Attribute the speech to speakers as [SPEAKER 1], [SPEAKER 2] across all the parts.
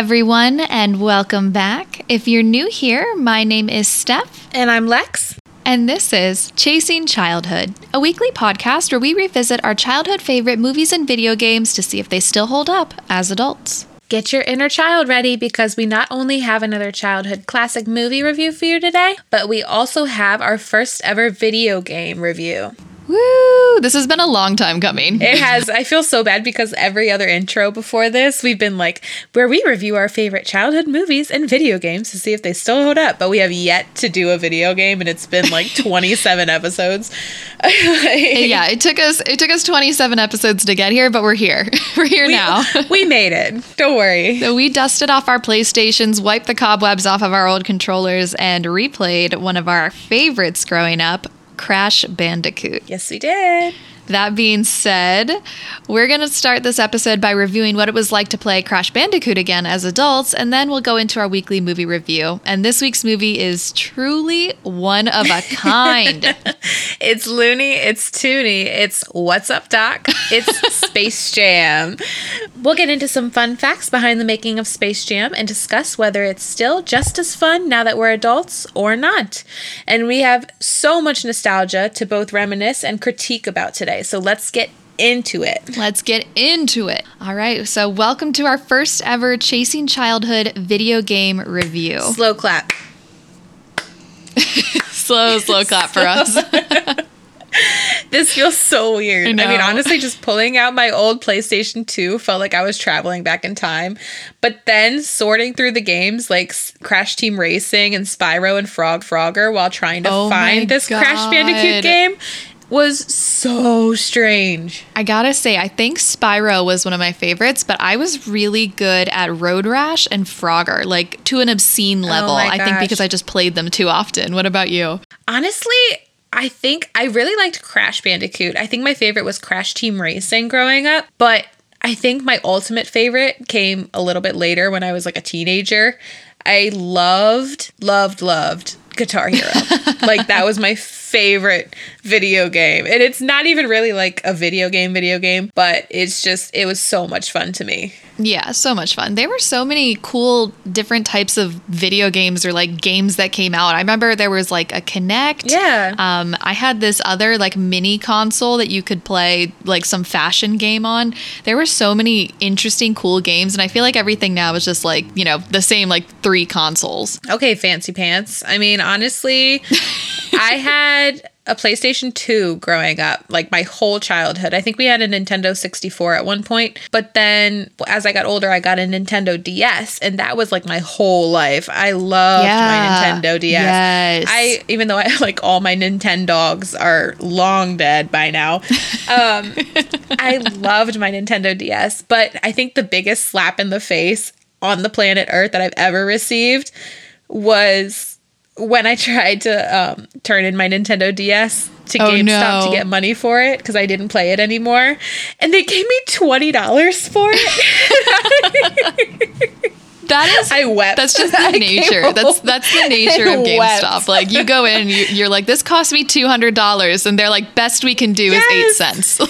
[SPEAKER 1] Everyone, and welcome back. If you're new here, my name is Steph,
[SPEAKER 2] And I'm Lex.
[SPEAKER 1] and this is Chasing Childhood, a weekly podcast where we revisit our childhood favorite movies and video games to see if they still hold up as adults.
[SPEAKER 2] Get your inner child ready because we not only have another childhood classic movie review for you today, but we also have our first ever video game review.
[SPEAKER 1] Woo! This has been a long time coming.
[SPEAKER 2] It has, I feel so bad because every other intro before this, we've been like, where we review our favorite childhood movies and video games to see if they still hold up. But we have yet to do a video game and it's been like 27 episodes.
[SPEAKER 1] yeah, it took us it took us 27 episodes to get here, but we're here. we're here
[SPEAKER 2] we,
[SPEAKER 1] now.
[SPEAKER 2] we made it. Don't worry.
[SPEAKER 1] So we dusted off our PlayStations, wiped the cobwebs off of our old controllers, and replayed one of our favorites growing up, Crash Bandicoot.
[SPEAKER 2] Yes, we did.
[SPEAKER 1] That being said, we're going to start this episode by reviewing what it was like to play Crash Bandicoot again as adults, and then we'll go into our weekly movie review. And this week's movie is truly one of a kind.
[SPEAKER 2] It's loony, it's toony, it's what's up, Doc? It's Space Jam. We'll get into some fun facts behind the making of Space Jam and discuss whether it's still just as fun now that we're adults or not. And we have so much nostalgia to both reminisce and critique about today. So let's get into it.
[SPEAKER 1] Let's get into it. All right, so welcome to our first ever Chasing Childhood video game review.
[SPEAKER 2] Slow clap.
[SPEAKER 1] slow, slow clap for us.
[SPEAKER 2] This feels so weird.
[SPEAKER 1] I
[SPEAKER 2] I, mean, honestly, just pulling out my old PlayStation 2 felt like I was traveling back in time. But then sorting through the games like Crash Team Racing and Spyro and Frog Frogger while trying to
[SPEAKER 1] Oh
[SPEAKER 2] find this Crash Bandicoot game was so strange.
[SPEAKER 1] I gotta say, I think Spyro was one of my favorites, but I was really good at Road Rash and Frogger, like to an obscene oh level.
[SPEAKER 2] Oh
[SPEAKER 1] I think because I just played them too often. What about you?
[SPEAKER 2] Honestly, I think I really liked Crash Bandicoot. I think my favorite was Crash Team Racing growing up, but I think my ultimate favorite came a little bit later when I was like a teenager. I loved, loved, loved Guitar Hero. like that was my favorite video game. And it's not even really like a video game video game, but it's just it was so much fun to me.
[SPEAKER 1] Yeah, so much fun. There were so many cool different types of video games or like games that came out. I remember there was like a Kinect.
[SPEAKER 2] Yeah.
[SPEAKER 1] Um, I had this other like mini console that you could play like some fashion game on. There were so many interesting, cool games, and I feel like everything now is just like you know the same like three consoles.
[SPEAKER 2] Okay, fancy pants. I mean, honestly, I had a PlayStation 2 growing up, like my whole childhood. I think we had a Nintendo 64 at one point, but then as I got older, I got a Nintendo DS, and that was like my whole life. I loved
[SPEAKER 1] Yeah.
[SPEAKER 2] my Nintendo DS.
[SPEAKER 1] Yes.
[SPEAKER 2] I even though I like all my Nintendogs are long dead by now. Um, I loved my Nintendo DS, but I think the biggest slap in the face on the planet Earth that I've ever received was when I tried to um, turn in my Nintendo DS to
[SPEAKER 1] Oh,
[SPEAKER 2] GameStop
[SPEAKER 1] no.
[SPEAKER 2] to get money for it because I didn't play it anymore, and they gave me twenty dollars for it.
[SPEAKER 1] That is.
[SPEAKER 2] I wept.
[SPEAKER 1] That's just the nature. That's that's the nature of. GameStop. Like you go in, you, you're like, this cost me two hundred dollars, and they're like, best we can do is eight cents.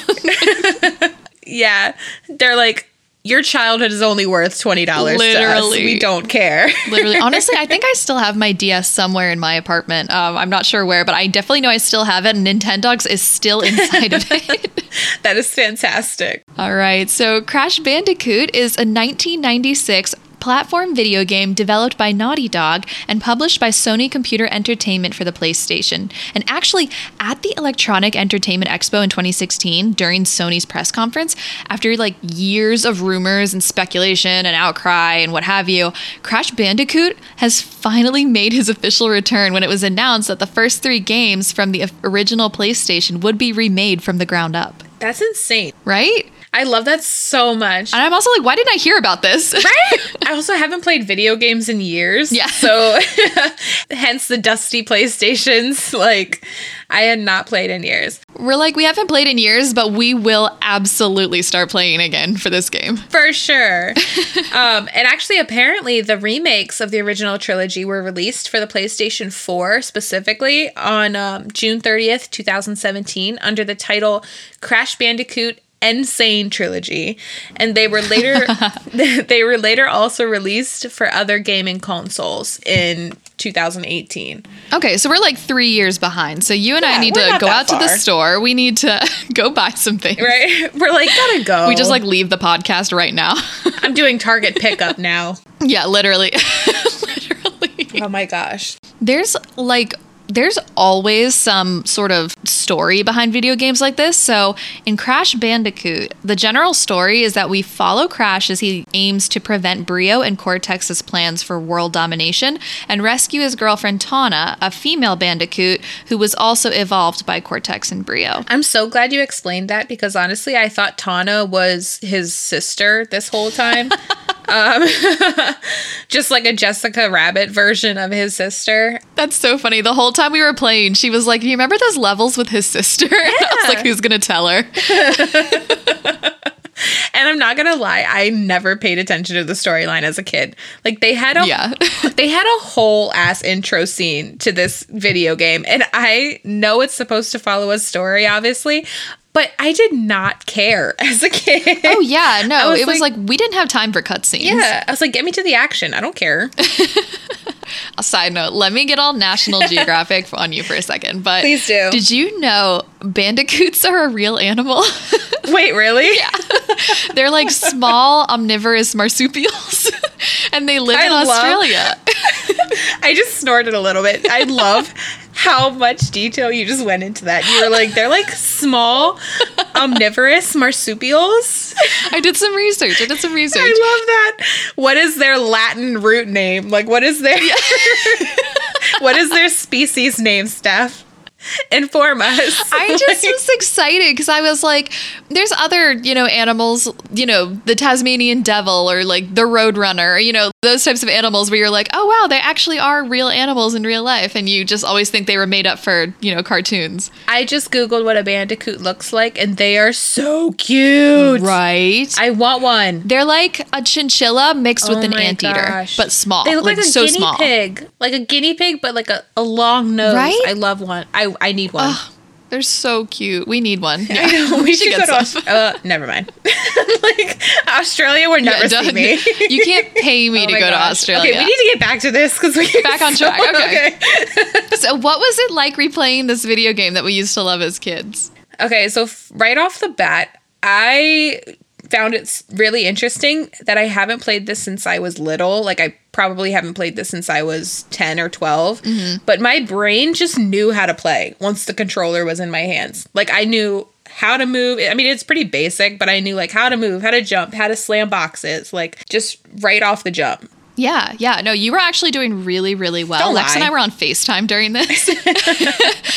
[SPEAKER 2] yeah, they're like. Your childhood is only worth twenty dollars.
[SPEAKER 1] Literally.
[SPEAKER 2] we don't care.
[SPEAKER 1] Literally, honestly, I think I still have my DS somewhere in my apartment. Um, I'm not sure where, but I definitely know I still have it. And Nintendogs is still inside of it.
[SPEAKER 2] that is fantastic.
[SPEAKER 1] All right, so Crash Bandicoot is a 1996 platform video game developed by Naughty Dog and published by Sony Computer Entertainment for the PlayStation. And actually, at the Electronic Entertainment Expo in 2016, during Sony's press conference, after like years of rumors and speculation and outcry and what have you, Crash Bandicoot has finally made his official return when it was announced that the first three games from the original PlayStation would be remade from the ground up.
[SPEAKER 2] That's insane.
[SPEAKER 1] Right?
[SPEAKER 2] I love that so much.
[SPEAKER 1] And I'm also like, why didn't I hear about this?
[SPEAKER 2] Right? I also haven't played video games in years.
[SPEAKER 1] Yeah.
[SPEAKER 2] So hence the dusty PlayStations. Like I had not played in years.
[SPEAKER 1] We're like, we haven't played in years, but we will absolutely start playing again for this game.
[SPEAKER 2] For sure. um, and actually, apparently, the remakes of the original trilogy were released for the PlayStation 4 specifically on um, June 30th, 2017, under the title Crash Bandicoot N. Sane trilogy, and they were later they were later also released for other gaming consoles in 2018.
[SPEAKER 1] Okay, so we're like three years behind. So you and I need to go out to the store. We need to go buy some things.
[SPEAKER 2] Right? We're like, gotta go.
[SPEAKER 1] We just like leave the podcast right now.
[SPEAKER 2] I'm doing Target pickup now.
[SPEAKER 1] yeah, literally. literally.
[SPEAKER 2] Oh my gosh.
[SPEAKER 1] There's like there's always some sort of story behind video games like this. So, in Crash Bandicoot, the general story is that we follow Crash as he aims to prevent Brio and Cortex's plans for world domination and rescue his girlfriend Tawna, a female bandicoot who was also evolved by Cortex and Brio.
[SPEAKER 2] I'm so glad you explained that because honestly, I thought Tawna was his sister this whole time. um, just like a Jessica Rabbit version of his sister.
[SPEAKER 1] That's so funny. The whole time we were playing, she was like, "Do you remember those levels with his sister?" I was like, "Who's gonna tell her?"
[SPEAKER 2] And I'm not gonna lie, I never paid attention to the storyline as a kid. Like they had a
[SPEAKER 1] Yeah.
[SPEAKER 2] they had a whole ass intro scene to this video game, and I know it's supposed to follow a story, obviously, but I did not care as a kid.
[SPEAKER 1] Oh yeah, no,
[SPEAKER 2] was
[SPEAKER 1] it was
[SPEAKER 2] like-
[SPEAKER 1] like, we didn't have time for cutscenes.
[SPEAKER 2] Yeah, I was like, get me to the action. I don't care.
[SPEAKER 1] A side note, let me get all National Geographic on you for a second. But
[SPEAKER 2] Please do.
[SPEAKER 1] Did you know bandicoots are a real animal?
[SPEAKER 2] Wait, really? Yeah.
[SPEAKER 1] They're like small omnivorous marsupials, and they live
[SPEAKER 2] I
[SPEAKER 1] in
[SPEAKER 2] love-
[SPEAKER 1] Australia.
[SPEAKER 2] I just snorted a little bit. I love how much detail you just went into that. You were like, they're like small, omnivorous marsupials.
[SPEAKER 1] I did some research. I did some research.
[SPEAKER 2] I love that. What is their Latin root name? Like, what is their what is their species name, Steph? Inform us.
[SPEAKER 1] I just
[SPEAKER 2] Like-
[SPEAKER 1] was excited because I was like, there's other, you know, animals, you know, the Tasmanian devil or like the roadrunner, you know, those types of animals where you're like, oh, wow, they actually are real animals in real life. And you just always think they were made up for, you know, cartoons.
[SPEAKER 2] I just googled what a bandicoot looks like, and they are so cute.
[SPEAKER 1] Right.
[SPEAKER 2] I want one.
[SPEAKER 1] They're like a chinchilla mixed with
[SPEAKER 2] Oh
[SPEAKER 1] an anteater,
[SPEAKER 2] gosh.
[SPEAKER 1] but small.
[SPEAKER 2] They look like, a
[SPEAKER 1] so
[SPEAKER 2] guinea
[SPEAKER 1] small.
[SPEAKER 2] pig, like a guinea pig, but like a, a long nose.
[SPEAKER 1] Right?
[SPEAKER 2] I love one. I I need one.
[SPEAKER 1] They're so cute. We need one. Yeah.
[SPEAKER 2] I know, we should
[SPEAKER 1] get
[SPEAKER 2] go to
[SPEAKER 1] some.
[SPEAKER 2] Aus- uh, never mind. like Australia would never
[SPEAKER 1] Yeah,
[SPEAKER 2] see me.
[SPEAKER 1] you can't pay me
[SPEAKER 2] Oh
[SPEAKER 1] to go to. Australia.
[SPEAKER 2] Okay, we need to get back to this because we get
[SPEAKER 1] Back on track, okay. so, what was it like replaying this video game that we used to love as kids?
[SPEAKER 2] Okay, so right off the bat, I found it really interesting that I haven't played this since I was little. Like I probably haven't played this since I was 10 or 12. Mm-hmm. But my brain just knew how to play once the controller was in my hands. Like I knew how to move. I mean, it's pretty basic, but I knew like how to move, how to jump, how to slam boxes, like just right off the jump.
[SPEAKER 1] Yeah, yeah. No, you were actually doing really, really well.
[SPEAKER 2] Don't
[SPEAKER 1] Lex and. I were on FaceTime during this.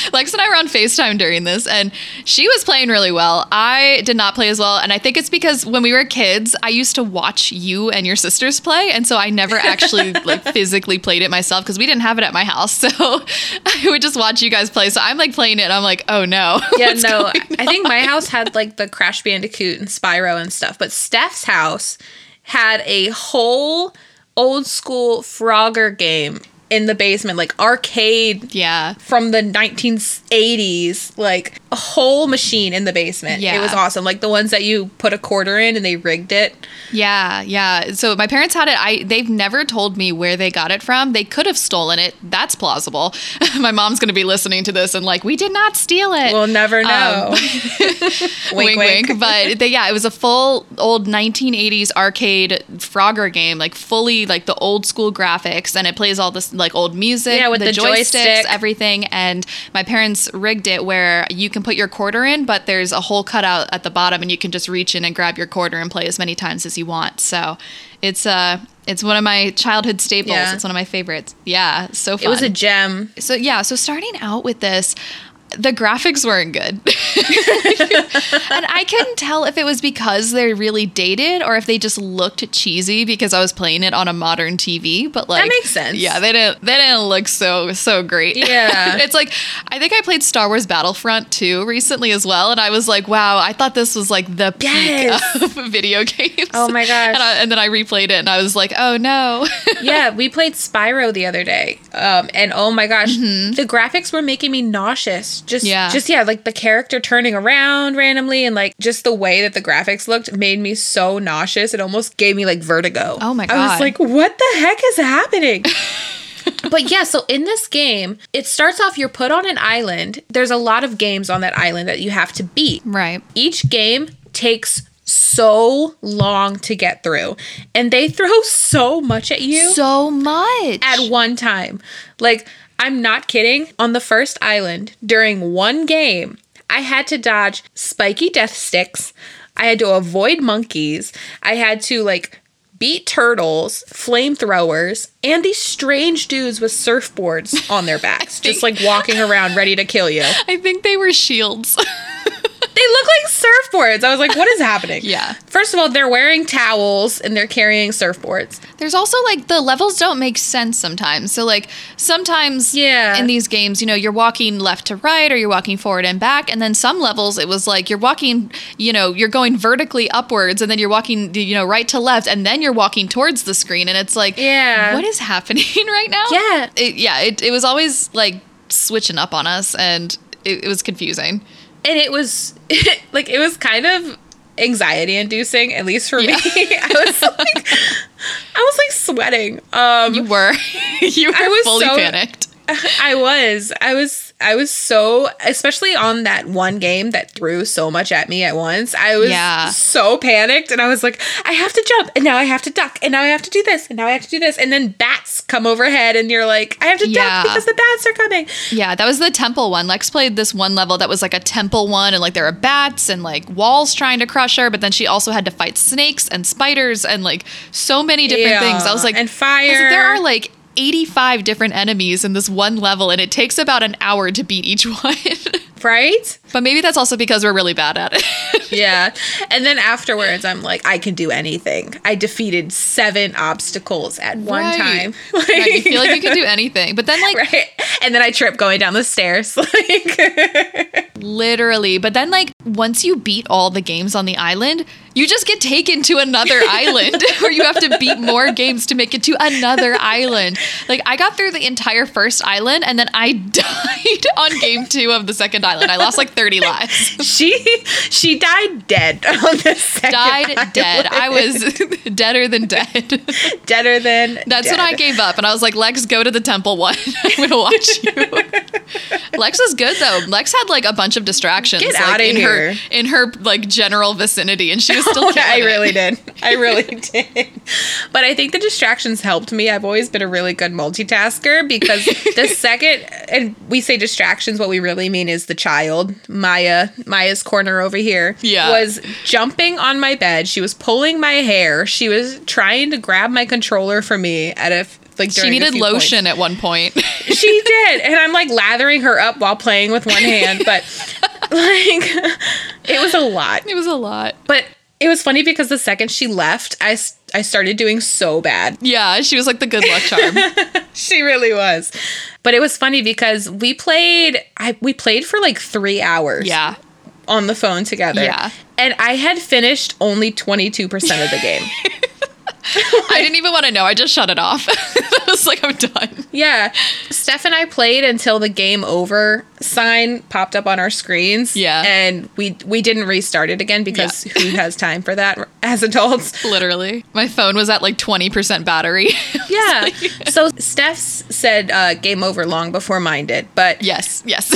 [SPEAKER 1] Lex and I were on FaceTime during this, and she was playing really well. I did not play as well. And I think it's because when we were kids, I used to watch you and your sisters play. And so I never actually like physically played it myself because we didn't have it at my house. So I would just watch you guys play. So I'm like playing it and I'm like, oh no.
[SPEAKER 2] Yeah, no. I think my house had like the Crash Bandicoot and Spyro and stuff, but Steph's house had a whole old school Frogger game in the basement, like arcade
[SPEAKER 1] Yeah.
[SPEAKER 2] from the 1980s, like a whole machine in the basement.
[SPEAKER 1] Yeah.
[SPEAKER 2] It was awesome. Like the ones that you put a quarter in and they rigged it.
[SPEAKER 1] Yeah, yeah. So my parents had it. I they've never told me where they got it from. They could have stolen it. That's plausible. my mom's going to be listening to this and like, we did not steal it.
[SPEAKER 2] We'll never um, know.
[SPEAKER 1] wink, wink. But they, yeah, it was a full old 1980s arcade Frogger game, like fully like the old school graphics, and it plays all this like old music,
[SPEAKER 2] Yeah, with the joystick.
[SPEAKER 1] everything. And my parents rigged it where you can put your quarter in, but there's a hole cut out at the bottom, and you can just reach in and grab your quarter and play as many times as you want. So it's uh it's one of my childhood staples.
[SPEAKER 2] Yeah.
[SPEAKER 1] It's one of my favorites. Yeah, so fun.
[SPEAKER 2] It was a gem.
[SPEAKER 1] So yeah, so starting out with this, the graphics weren't good. and I couldn't tell if it was because they're really dated or if they just looked cheesy because I was playing it on a modern TV. But like That
[SPEAKER 2] makes sense.
[SPEAKER 1] Yeah, they didn't they didn't look so so great.
[SPEAKER 2] Yeah.
[SPEAKER 1] it's like I think I played Star Wars Battlefront 2 recently as well, and I was like, wow, I thought this was like the peak
[SPEAKER 2] Yes.
[SPEAKER 1] of video games.
[SPEAKER 2] Oh my gosh.
[SPEAKER 1] And, I, and then I replayed it and I was like, oh no.
[SPEAKER 2] yeah, we played Spyro the other day. Um, and oh my gosh,
[SPEAKER 1] Mm-hmm.
[SPEAKER 2] the graphics were making me nauseous Just
[SPEAKER 1] Yeah.
[SPEAKER 2] just yeah, like the character turning around randomly and like just the way that the graphics looked made me so nauseous. It almost gave me like vertigo.
[SPEAKER 1] Oh my god.
[SPEAKER 2] I was like, what the heck is happening? but yeah, so in this game, it starts off you're put on an island. There's a lot of games on that island that you have to beat.
[SPEAKER 1] Right.
[SPEAKER 2] Each game takes so long to get through, and they throw so much at you
[SPEAKER 1] So much.
[SPEAKER 2] at one time. Like, I'm not kidding. On the first island, during one game, I had to dodge spiky death sticks. I had to avoid monkeys. I had to, like, beat turtles, flamethrowers, and these strange dudes with surfboards on their backs, just like walking around ready to kill you.
[SPEAKER 1] I think they were shields.
[SPEAKER 2] They look like surfboards. I was like, what is happening?
[SPEAKER 1] Yeah.
[SPEAKER 2] First of all, they're wearing towels and they're carrying surfboards.
[SPEAKER 1] There's also like the levels don't make sense sometimes. So like sometimes
[SPEAKER 2] Yeah.
[SPEAKER 1] in these games, you know, you're walking left to right or you're walking forward and back and then some levels it was like you're walking, you know, you're going vertically upwards and then you're walking you know right to left and then you're walking towards the screen and it's like
[SPEAKER 2] Yeah.
[SPEAKER 1] what is happening right now?
[SPEAKER 2] Yeah.
[SPEAKER 1] It, yeah, it it was always like switching up on us and it, it was confusing.
[SPEAKER 2] And it was like it was kind of anxiety inducing at least for
[SPEAKER 1] Yeah.
[SPEAKER 2] me i was like i was like sweating um
[SPEAKER 1] You were you were
[SPEAKER 2] I was
[SPEAKER 1] fully
[SPEAKER 2] so-
[SPEAKER 1] panicked.
[SPEAKER 2] i was i was i was so especially on that one game that threw so much at me at once i was
[SPEAKER 1] Yeah.
[SPEAKER 2] so panicked and i was like i have to jump and now i have to duck and now i have to do this and now i have to do this and then bats come overhead and you're like i have to
[SPEAKER 1] Yeah.
[SPEAKER 2] duck because the bats are coming
[SPEAKER 1] Yeah, that was the temple one. Lex played this one level that was like a temple one, and like there were bats and like walls trying to crush her, but then she also had to fight snakes and spiders and like so many different
[SPEAKER 2] Yeah,
[SPEAKER 1] things. I was like,
[SPEAKER 2] and fire.
[SPEAKER 1] like, there are like 85 different enemies in this one level, and it takes about an hour to beat each one.
[SPEAKER 2] Right
[SPEAKER 1] but maybe that's also because we're really bad at it.
[SPEAKER 2] Yeah. And then afterwards, I'm like, I can do anything. I defeated seven obstacles at one
[SPEAKER 1] Right.
[SPEAKER 2] time.
[SPEAKER 1] Right, you feel like you can do anything, but then like
[SPEAKER 2] right. And then I trip going down the stairs. Like,
[SPEAKER 1] Literally. But then, like, once you beat all the games on the island, you just get taken to another island where you have to beat more games to make it to another island. Like, I got through the entire first island and then I died on game two of the second island. I lost like 30 lives.
[SPEAKER 2] she she died dead on the second
[SPEAKER 1] Died
[SPEAKER 2] island.
[SPEAKER 1] dead. I was deader than dead.
[SPEAKER 2] deader than
[SPEAKER 1] That's when. I gave up and I was like, Lex, go to the temple one. I'm gonna watch you. Lex is good though. Lex had like a bunch of distractions
[SPEAKER 2] Get
[SPEAKER 1] like,
[SPEAKER 2] outta
[SPEAKER 1] in
[SPEAKER 2] here.
[SPEAKER 1] her in her like general vicinity, and she was still.
[SPEAKER 2] Oh, I
[SPEAKER 1] it.
[SPEAKER 2] really did. I really did. But I think the distractions helped me. I've always been a really good multitasker because the second, and we say distractions, what we really mean is the child, Maya, Maya's corner over here,
[SPEAKER 1] Yeah.
[SPEAKER 2] was jumping on my bed. She was pulling my hair. She was trying to grab my controller from me at a like.
[SPEAKER 1] She needed
[SPEAKER 2] few points.
[SPEAKER 1] lotion at one point.
[SPEAKER 2] She did, and I'm like lathering her up while playing with one hand, but like it was a lot.
[SPEAKER 1] it was a lot.
[SPEAKER 2] But it was funny because the second she left, I, I started doing so bad.
[SPEAKER 1] Yeah, she was like the good luck charm.
[SPEAKER 2] She really was. But it was funny because we played I we played for like 3 hours
[SPEAKER 1] yeah.
[SPEAKER 2] on the phone together.
[SPEAKER 1] Yeah.
[SPEAKER 2] And I had finished only 22% of the game.
[SPEAKER 1] I didn't even want to know. I just shut it off. I was like, I'm done.
[SPEAKER 2] yeah. Steph and I played until the game over sign popped up on our screens.
[SPEAKER 1] Yeah.
[SPEAKER 2] And we we didn't restart it again because who has time for that as adults?
[SPEAKER 1] Literally. My phone was at like 20% battery.
[SPEAKER 2] Yeah. so Steph said uh, game over long before mine did, but
[SPEAKER 1] yes, yes.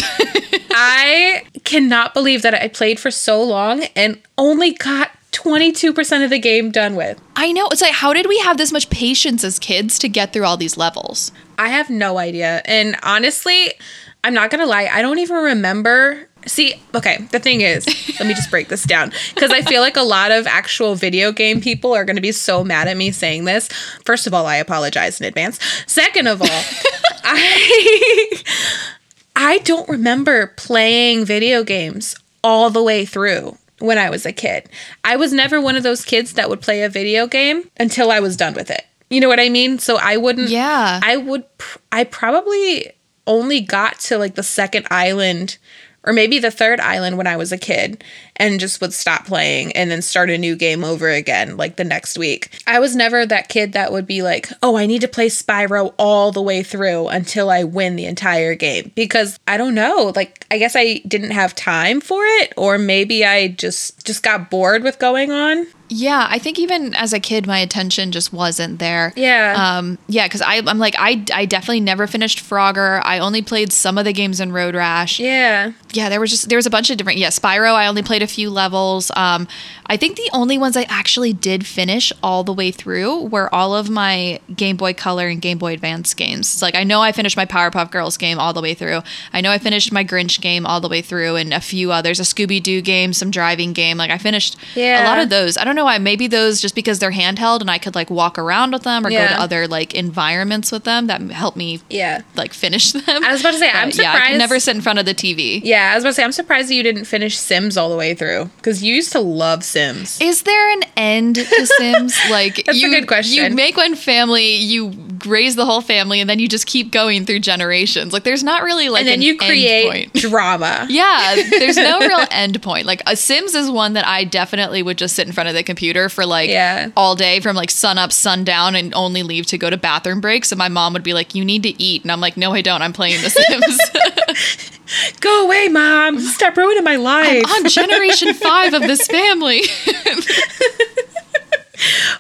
[SPEAKER 2] I cannot believe that I played for so long and only got 22% of the game done with.
[SPEAKER 1] I know. It's like, how did we have this much patience as kids to get through all these levels?
[SPEAKER 2] I have no idea. And honestly, I'm not going to lie, I don't even remember. See, okay, the thing is, let me just break this down because I feel like a lot of actual video game people are going to be so mad at me saying this. First of all, I apologize in advance. Second of all, I I don't remember playing video games all the way through when I was a kid. I was never one of those kids that would play a video game until I was done with it. You know what I mean? So I wouldn't
[SPEAKER 1] Yeah.
[SPEAKER 2] I would pr- I probably only got to like the second island or maybe the third island when I was a kid. And just would stop playing and then start a new game over again like the next week. I was never that kid that would be like, "Oh, I need to play Spyro all the way through until I win the entire game." Because I don't know, like I guess I didn't have time for it or maybe I just just got bored with going on.
[SPEAKER 1] Yeah, I think even as a kid, my attention just wasn't there.
[SPEAKER 2] Yeah.
[SPEAKER 1] Um, yeah, because I'm like, I, I definitely never finished Frogger. I only played some of the games in Road Rash.
[SPEAKER 2] Yeah.
[SPEAKER 1] Yeah, there was just, there was a bunch of different, yeah, Spyro, I only played a few levels. Um, I think the only ones I actually did finish all the way through were all of my Game Boy Color and Game Boy Advance games. It's like, I know I finished my Powerpuff Girls game all the way through. I know I finished my Grinch game all the way through and a few others, a Scooby Doo game, some driving game. Like, I finished
[SPEAKER 2] Yeah.
[SPEAKER 1] a lot of those. I don't know why. Maybe those just because they're handheld and I could like walk around with them or go to other like environments with them that helped me
[SPEAKER 2] Yeah.
[SPEAKER 1] like finish them.
[SPEAKER 2] I was about to say, I'm
[SPEAKER 1] But, Yeah, I could
[SPEAKER 2] surprised-
[SPEAKER 1] never sit in front of the TV.
[SPEAKER 2] Yeah, I was about to say I'm surprised that you didn't finish Sims all the way through because you used to love Sims.
[SPEAKER 1] Is there an end to Sims? Like
[SPEAKER 2] That's a
[SPEAKER 1] you,
[SPEAKER 2] good question.
[SPEAKER 1] You make one family, you raise the whole family, and then you just keep going through generations. Like there's not really like
[SPEAKER 2] and then
[SPEAKER 1] an
[SPEAKER 2] you
[SPEAKER 1] end
[SPEAKER 2] create
[SPEAKER 1] point.
[SPEAKER 2] drama.
[SPEAKER 1] Yeah, there's no real end point. Like a Sims is one that I definitely would just sit in front of the computer for like
[SPEAKER 2] Yeah.
[SPEAKER 1] all day from like sun up, sundown, and only leave to go to bathroom breaks. And my mom would be like, "You need to eat," and I'm like, "No, I don't. I'm playing The Sims.
[SPEAKER 2] Go away, mom. Stop ruining my life.
[SPEAKER 1] I'm generation five of this family."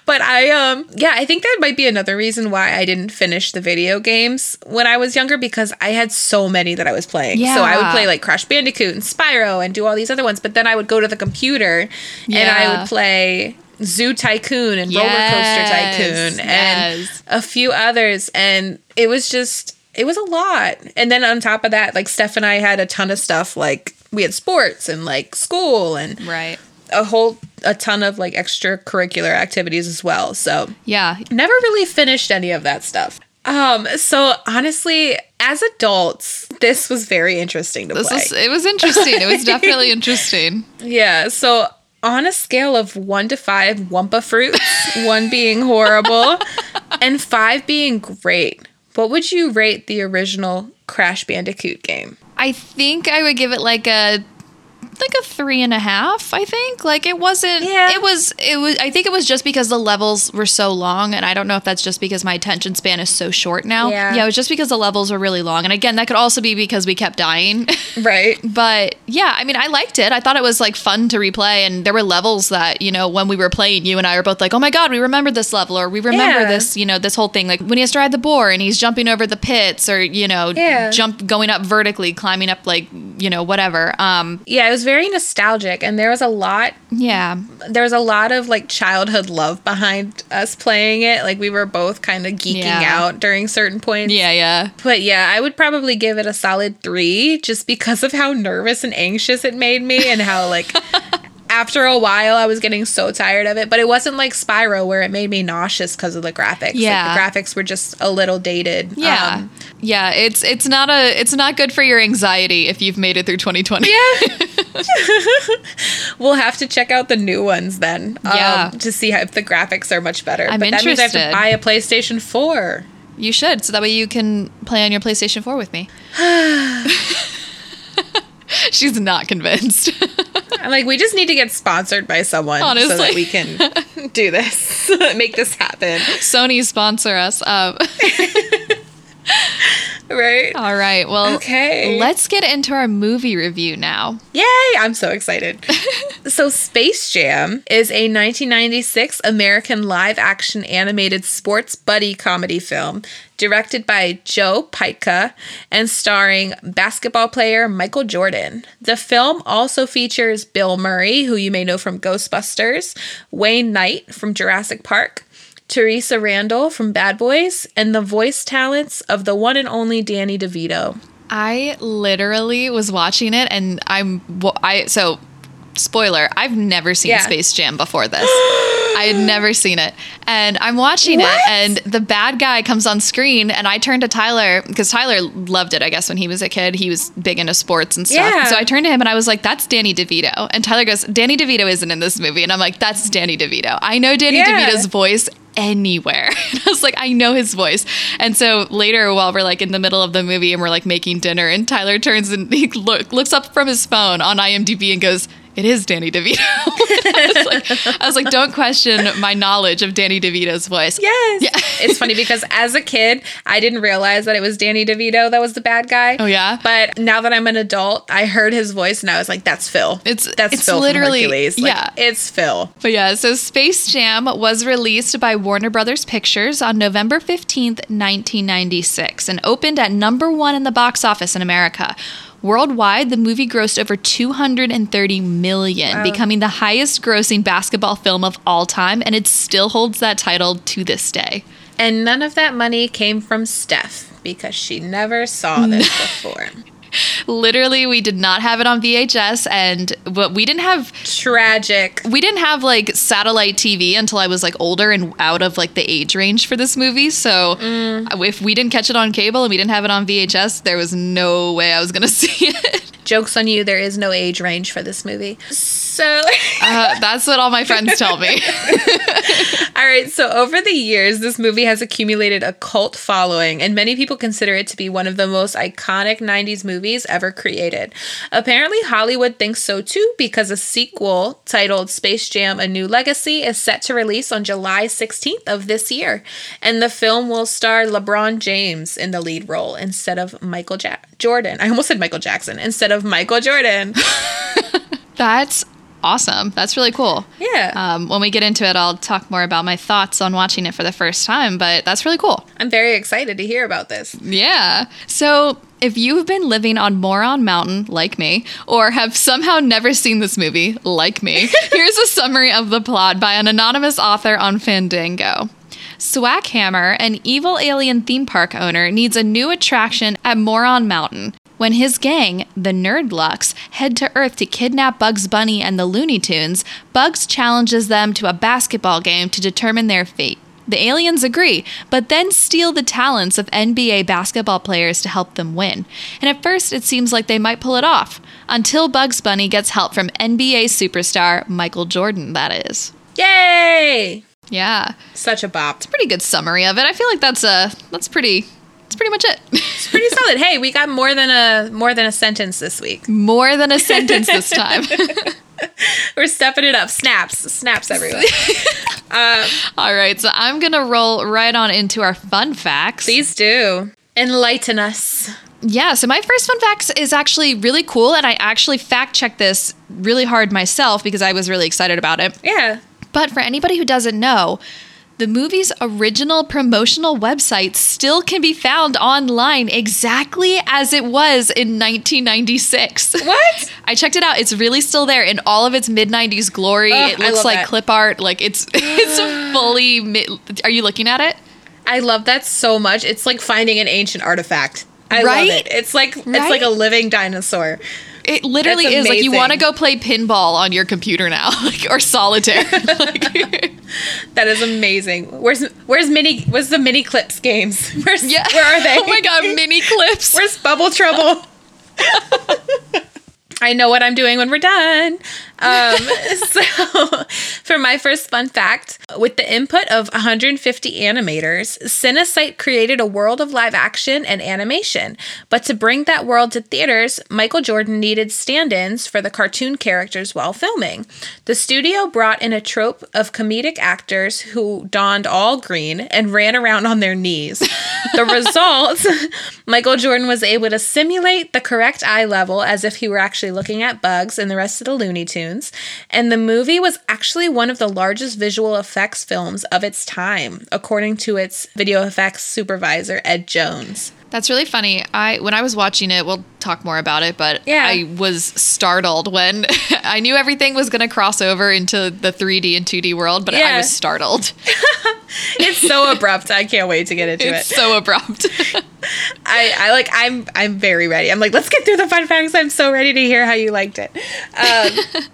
[SPEAKER 2] But I um yeah, I think that might be another reason why I didn't finish the video games when I was younger because I had so many that I was playing. Yeah. So I would play like Crash Bandicoot and Spyro and do all these other ones, but then I would go to the computer and I would play Zoo Tycoon and Roller Coaster
[SPEAKER 1] Yes,
[SPEAKER 2] Tycoon and
[SPEAKER 1] yes.
[SPEAKER 2] a few others and it was just it was a lot. And then on top of that, like Steph and I had a ton of stuff like we had sports and like school and
[SPEAKER 1] right.
[SPEAKER 2] a whole a ton of like extracurricular activities as well. So
[SPEAKER 1] Yeah.
[SPEAKER 2] never really finished any of that stuff. Um, so honestly, as adults, this was very interesting to
[SPEAKER 1] This
[SPEAKER 2] play.
[SPEAKER 1] was it was interesting. It was definitely interesting.
[SPEAKER 2] yeah. So on a scale of one to five Wumpa fruits, one being horrible and five being great, what would you rate the original Crash Bandicoot game?
[SPEAKER 1] I think I would give it like a like a three and a half. I think like it wasn't.
[SPEAKER 2] Yeah.
[SPEAKER 1] It was. It was. I think it was just because the levels were so long, and I don't know if that's just because my attention span is so short now.
[SPEAKER 2] Yeah.
[SPEAKER 1] Yeah. It was just because the levels were really long, and again, that could also be because we kept dying.
[SPEAKER 2] Right.
[SPEAKER 1] but yeah, I mean, I liked it. I thought it was like fun to replay, and there were levels that you know when we were playing, you and I were both like, "Oh my god, we remember this level," or "We remember
[SPEAKER 2] Yeah.
[SPEAKER 1] this," you know, this whole thing. Like when he has to ride the boar and he's jumping over the pits, or you know,
[SPEAKER 2] Yeah.
[SPEAKER 1] jump going up vertically, climbing up like you know whatever. Um,
[SPEAKER 2] Yeah, it was very nostalgic and there was a lot
[SPEAKER 1] yeah,
[SPEAKER 2] there was a lot of like childhood love behind us playing it. Like we were both kind of geeking
[SPEAKER 1] Yeah.
[SPEAKER 2] out during certain points.
[SPEAKER 1] yeah, yeah.
[SPEAKER 2] But yeah, I would probably give it a solid three just because of how nervous and anxious it made me and how like after a while I was getting so tired of it. But it wasn't like Spyro where it made me nauseous because of the graphics.
[SPEAKER 1] Yeah.
[SPEAKER 2] Like the graphics were just a little dated.
[SPEAKER 1] Yeah.
[SPEAKER 2] Um,
[SPEAKER 1] yeah, it's it's not a it's not good for your anxiety if you've made it through 2020. Yeah.
[SPEAKER 2] we'll have to check out the new ones then. um,
[SPEAKER 1] Yeah.
[SPEAKER 2] to see how, if the graphics are much better.
[SPEAKER 1] I'm
[SPEAKER 2] but that means I have to buy a PlayStation 4.
[SPEAKER 1] You should, so that way you can play on your PlayStation 4 with me. She's not convinced.
[SPEAKER 2] I'm like, we just need to get sponsored by someone so that we can do this, make this happen.
[SPEAKER 1] Sony sponsor us. Um,
[SPEAKER 2] Right?
[SPEAKER 1] all right. Well,
[SPEAKER 2] Okay.
[SPEAKER 1] let's get into our movie review now.
[SPEAKER 2] Yay! I'm so excited. so, Space Jam is a 1996 American live action animated sports buddy comedy film directed by Joe Pytka and starring basketball player Michael Jordan. The film also features Bill Murray, who you may know from Ghostbusters, Wayne Knight from Jurassic Park. Theresa Randle from Bad Boys, and the voice talents of the one and only Danny DeVito.
[SPEAKER 1] I literally was watching it, and I'm I so spoiler. I've never seen
[SPEAKER 2] Yeah.
[SPEAKER 1] Space Jam before this. I had never seen it, and I'm watching
[SPEAKER 2] What?
[SPEAKER 1] it, and the bad guy comes on screen, and I turn to Tyler because Tyler loved it. I guess when he was a kid, he was big into sports and stuff.
[SPEAKER 2] Yeah.
[SPEAKER 1] So I turned to him and I was like, "That's Danny DeVito," and Tyler goes, "Danny DeVito isn't in this movie," and I'm like, "That's Danny DeVito. I know Danny
[SPEAKER 2] Yeah.
[SPEAKER 1] DeVito's voice." Anywhere. And I was like, I know his voice. And so later, while we're like in the middle of the movie and we're like making dinner, and Tyler turns and he look, looks up from his phone on IMDb and goes, it is Danny DeVito. I, was like, I was like, don't question my knowledge of Danny DeVito's voice.
[SPEAKER 2] Yes.
[SPEAKER 1] Yeah.
[SPEAKER 2] it's funny because as a kid, I didn't realize that it was Danny DeVito that was the bad guy.
[SPEAKER 1] Oh, yeah?
[SPEAKER 2] But now that I'm an adult, I heard his voice and I was like, that's Phil.
[SPEAKER 1] It's-
[SPEAKER 2] that's
[SPEAKER 1] it's
[SPEAKER 2] Phil
[SPEAKER 1] literally-
[SPEAKER 2] from Hercules. Like,
[SPEAKER 1] yeah.
[SPEAKER 2] It's Phil.
[SPEAKER 1] But yeah, so Space Jam was released by Warner Brothers Pictures on November 15th, 1996, and opened at number one in the box office in America. Worldwide, the movie grossed over 230 million, becoming the highest grossing basketball film of all time, and it still holds that title to this day.
[SPEAKER 2] And none of that money came from Steph because she never saw this before.
[SPEAKER 1] Literally, we did not have it on VHS, and but we didn't have
[SPEAKER 2] Tragic.
[SPEAKER 1] we didn't have like satellite TV until I was like older and out of like the age range for this movie. So if we didn't catch it on cable and we didn't have it on VHS, there was no way I was gonna see it.
[SPEAKER 2] Joke's on you, there is no age range for this movie. So,
[SPEAKER 1] Uh, that's what all my friends tell me.
[SPEAKER 2] all right, so over the years, this movie has accumulated a cult following, and many people consider it to be one of the most iconic 90s movies ever created. Apparently, Hollywood thinks so too, because a sequel titled Space Jam A New Legacy is set to release on July 16th of this year, and the film will star LeBron James in the lead role instead of Michael ja- Jordan. I almost said Michael Jackson instead of Michael Jordan.
[SPEAKER 1] That's awesome. That's really cool.
[SPEAKER 2] Yeah.
[SPEAKER 1] Um, when we get into it, I'll talk more about my thoughts on watching it for the first time, but that's really cool.
[SPEAKER 2] I'm very excited to hear about this.
[SPEAKER 1] Yeah. So if you've been living on Moron Mountain, like me, or have somehow never seen this movie, like me, here's a summary of the plot by an anonymous author on Fandango. Swackhammer, an evil alien theme park owner, needs a new attraction at Moron Mountain. When his gang, the Nerdlucks, head to Earth to kidnap Bugs Bunny and the Looney Tunes, Bugs challenges them to a basketball game to determine their fate. The aliens agree, but then steal the talents of NBA basketball players to help them win. And at first, it seems like they might pull it off, until Bugs Bunny gets help from NBA superstar Michael Jordan, that is.
[SPEAKER 2] Yay!
[SPEAKER 1] Yeah,
[SPEAKER 2] Such a bop.
[SPEAKER 1] It's a pretty good summary of it. I feel like that's a that's pretty. That's pretty much it.
[SPEAKER 2] It's pretty solid. Hey, we got more than a more than a sentence this week.
[SPEAKER 1] More than a sentence this time.
[SPEAKER 2] We're stepping it up. Snaps, snaps everywhere.
[SPEAKER 1] Uh, All right, so I'm gonna roll right on into our fun facts.
[SPEAKER 2] Please do enlighten us.
[SPEAKER 1] Yeah, so my first fun fact is actually really cool, and I actually fact checked this really hard myself because I was really excited about it.
[SPEAKER 2] Yeah.
[SPEAKER 1] But for anybody who doesn't know, the movie's original promotional website still can be found online exactly as it was in 1996.
[SPEAKER 2] What?
[SPEAKER 1] I checked it out. It's really still there in all of its mid 90s glory.
[SPEAKER 2] Ugh,
[SPEAKER 1] it looks like
[SPEAKER 2] that.
[SPEAKER 1] clip art. Like it's it's fully mid- Are you looking at it?
[SPEAKER 2] I love that so much. It's like finding an ancient artifact. I
[SPEAKER 1] Right?
[SPEAKER 2] love it. It's like it's like a living dinosaur.
[SPEAKER 1] It literally
[SPEAKER 2] That's
[SPEAKER 1] is like you want to go play pinball on your computer now, like or solitaire. like,
[SPEAKER 2] That is amazing. Where's where's mini where's the mini clips games? Where's
[SPEAKER 1] yeah.
[SPEAKER 2] where are they?
[SPEAKER 1] Oh my god, mini clips.
[SPEAKER 2] Where's Bubble Trouble? I know what I'm doing when we're done. Um, so, for my first fun fact, with the input of 150 animators, Cinesite created a world of live action and animation. But to bring that world to theaters, Michael Jordan needed stand ins for the cartoon characters while filming. The studio brought in a trope of comedic actors who donned all green and ran around on their knees. The result, Michael Jordan was able to simulate the correct eye level as if he were actually looking at Bugs and the rest of the Looney Tunes. And the movie was actually one of the largest visual effects films of its time, according to its video effects supervisor, Ed Jones.
[SPEAKER 1] That's really funny. I when I was watching it, we'll talk more about it, but
[SPEAKER 2] Yeah.
[SPEAKER 1] I was startled when I knew everything was going to cross over into the 3D and 2D world, but I was startled.
[SPEAKER 2] It's so abrupt. I can't wait to get into
[SPEAKER 1] It's
[SPEAKER 2] it.
[SPEAKER 1] so abrupt.
[SPEAKER 2] I, I like I'm I'm very ready. I'm like, let's get through the fun facts. I'm so ready to hear how you liked it. Um,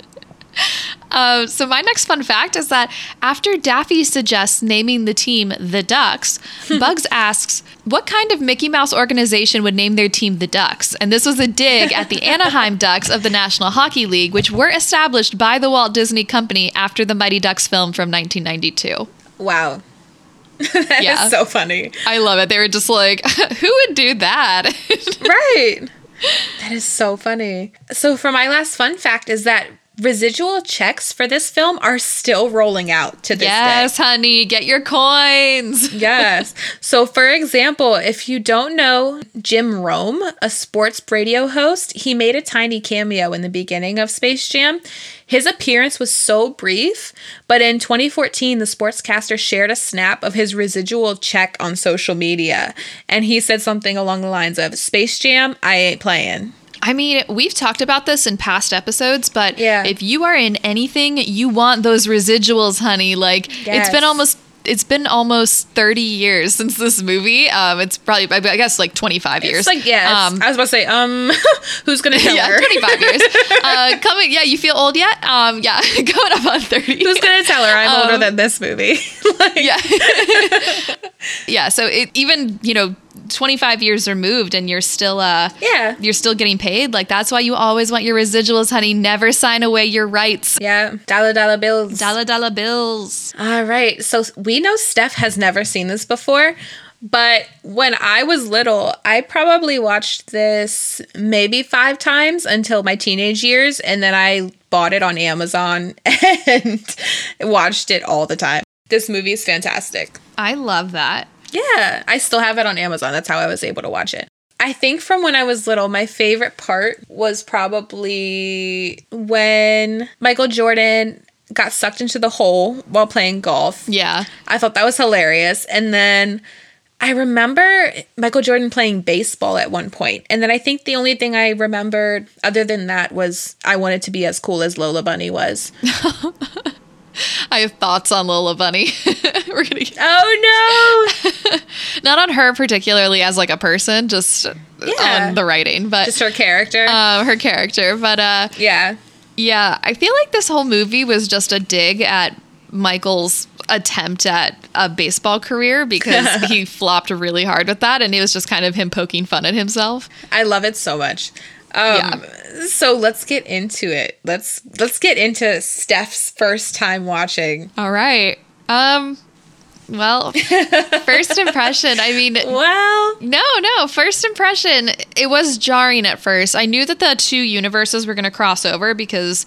[SPEAKER 1] Uh, so my next fun fact is that after Daffy suggests naming the team the Ducks, Bugs asks, "What kind of Mickey Mouse organization would name their team the Ducks?" And this was a dig at the Anaheim Ducks of the National Hockey League, which were established by the Walt Disney Company after the Mighty Ducks film from 1992.
[SPEAKER 2] wow. That is
[SPEAKER 1] Yeah.
[SPEAKER 2] so funny.
[SPEAKER 1] I love it. They were just like, "Who would do that?"
[SPEAKER 2] right. That is so funny. So, for my last fun fact, is that residual checks for this film are still rolling out to this
[SPEAKER 1] yes,
[SPEAKER 2] day.
[SPEAKER 1] honey, get your coins.
[SPEAKER 2] yes. So, for example, if you don't know Jim Rome, a sports radio host, he made a tiny cameo in the beginning of Space Jam. His appearance was so brief, but in 2014, the sportscaster shared a snap of his residual check on social media. And he said something along the lines of Space Jam, I ain't playing.
[SPEAKER 1] I mean, we've talked about this in past episodes, but
[SPEAKER 2] Yeah.
[SPEAKER 1] if you are in anything, you want those residuals, honey. Like it's been almost it's been almost 30 years since this movie. Um it's probably I guess like 25 years.
[SPEAKER 2] It's like, yeah,
[SPEAKER 1] Um,
[SPEAKER 2] I was about to say, um, who's going to tell
[SPEAKER 1] yeah,
[SPEAKER 2] her?
[SPEAKER 1] 25 years. Uh coming yeah, you feel old yet? Um yeah, going up on 30.
[SPEAKER 2] Who's going to tell her I'm older
[SPEAKER 1] Um,
[SPEAKER 2] than this movie? like,
[SPEAKER 1] yeah. yeah, so it even, you know, 25 years removed and you're still uh
[SPEAKER 2] Yeah.
[SPEAKER 1] you're still getting paid. Like that's why you always want your residuals, honey. Never sign away your rights.
[SPEAKER 2] Yeah. Dollar, dollar bills.
[SPEAKER 1] Dollar dollar bills.
[SPEAKER 2] All right. So we know Steph has never seen this before, but when I was little, I probably watched this maybe five times until my teenage years. And then I bought it on Amazon and watched it all the time. This movie is fantastic.
[SPEAKER 1] I love that.
[SPEAKER 2] Yeah, I still have it on Amazon. That's how I was able to watch it. I think from when I was little, my favorite part was probably when Michael Jordan got sucked into the hole while playing golf.
[SPEAKER 1] Yeah.
[SPEAKER 2] I thought that was hilarious. And then I remember Michael Jordan playing baseball at one point. And then I think the only thing I remembered other than that was I wanted to be as cool as Lola Bunny was.
[SPEAKER 1] I have thoughts on Lola Bunny. We're gonna get...
[SPEAKER 2] Oh no!
[SPEAKER 1] not on her particularly as like a person, just
[SPEAKER 2] Yeah.
[SPEAKER 1] on the writing, but
[SPEAKER 2] Just her character.
[SPEAKER 1] uh, her character. But uh,
[SPEAKER 2] yeah.
[SPEAKER 1] Yeah, I feel like this whole movie was just a dig at Michael's attempt at a baseball career because he flopped really hard with that, and it was just kind of him poking fun at himself.
[SPEAKER 2] I love it so much. Um, so let's get into it. Let's let's get into Steph's first time watching.
[SPEAKER 1] All right. Um. Well, first impression. I mean,
[SPEAKER 2] Well,
[SPEAKER 1] No, no. First impression, it was jarring at first. I knew that the two universes were going to cross over because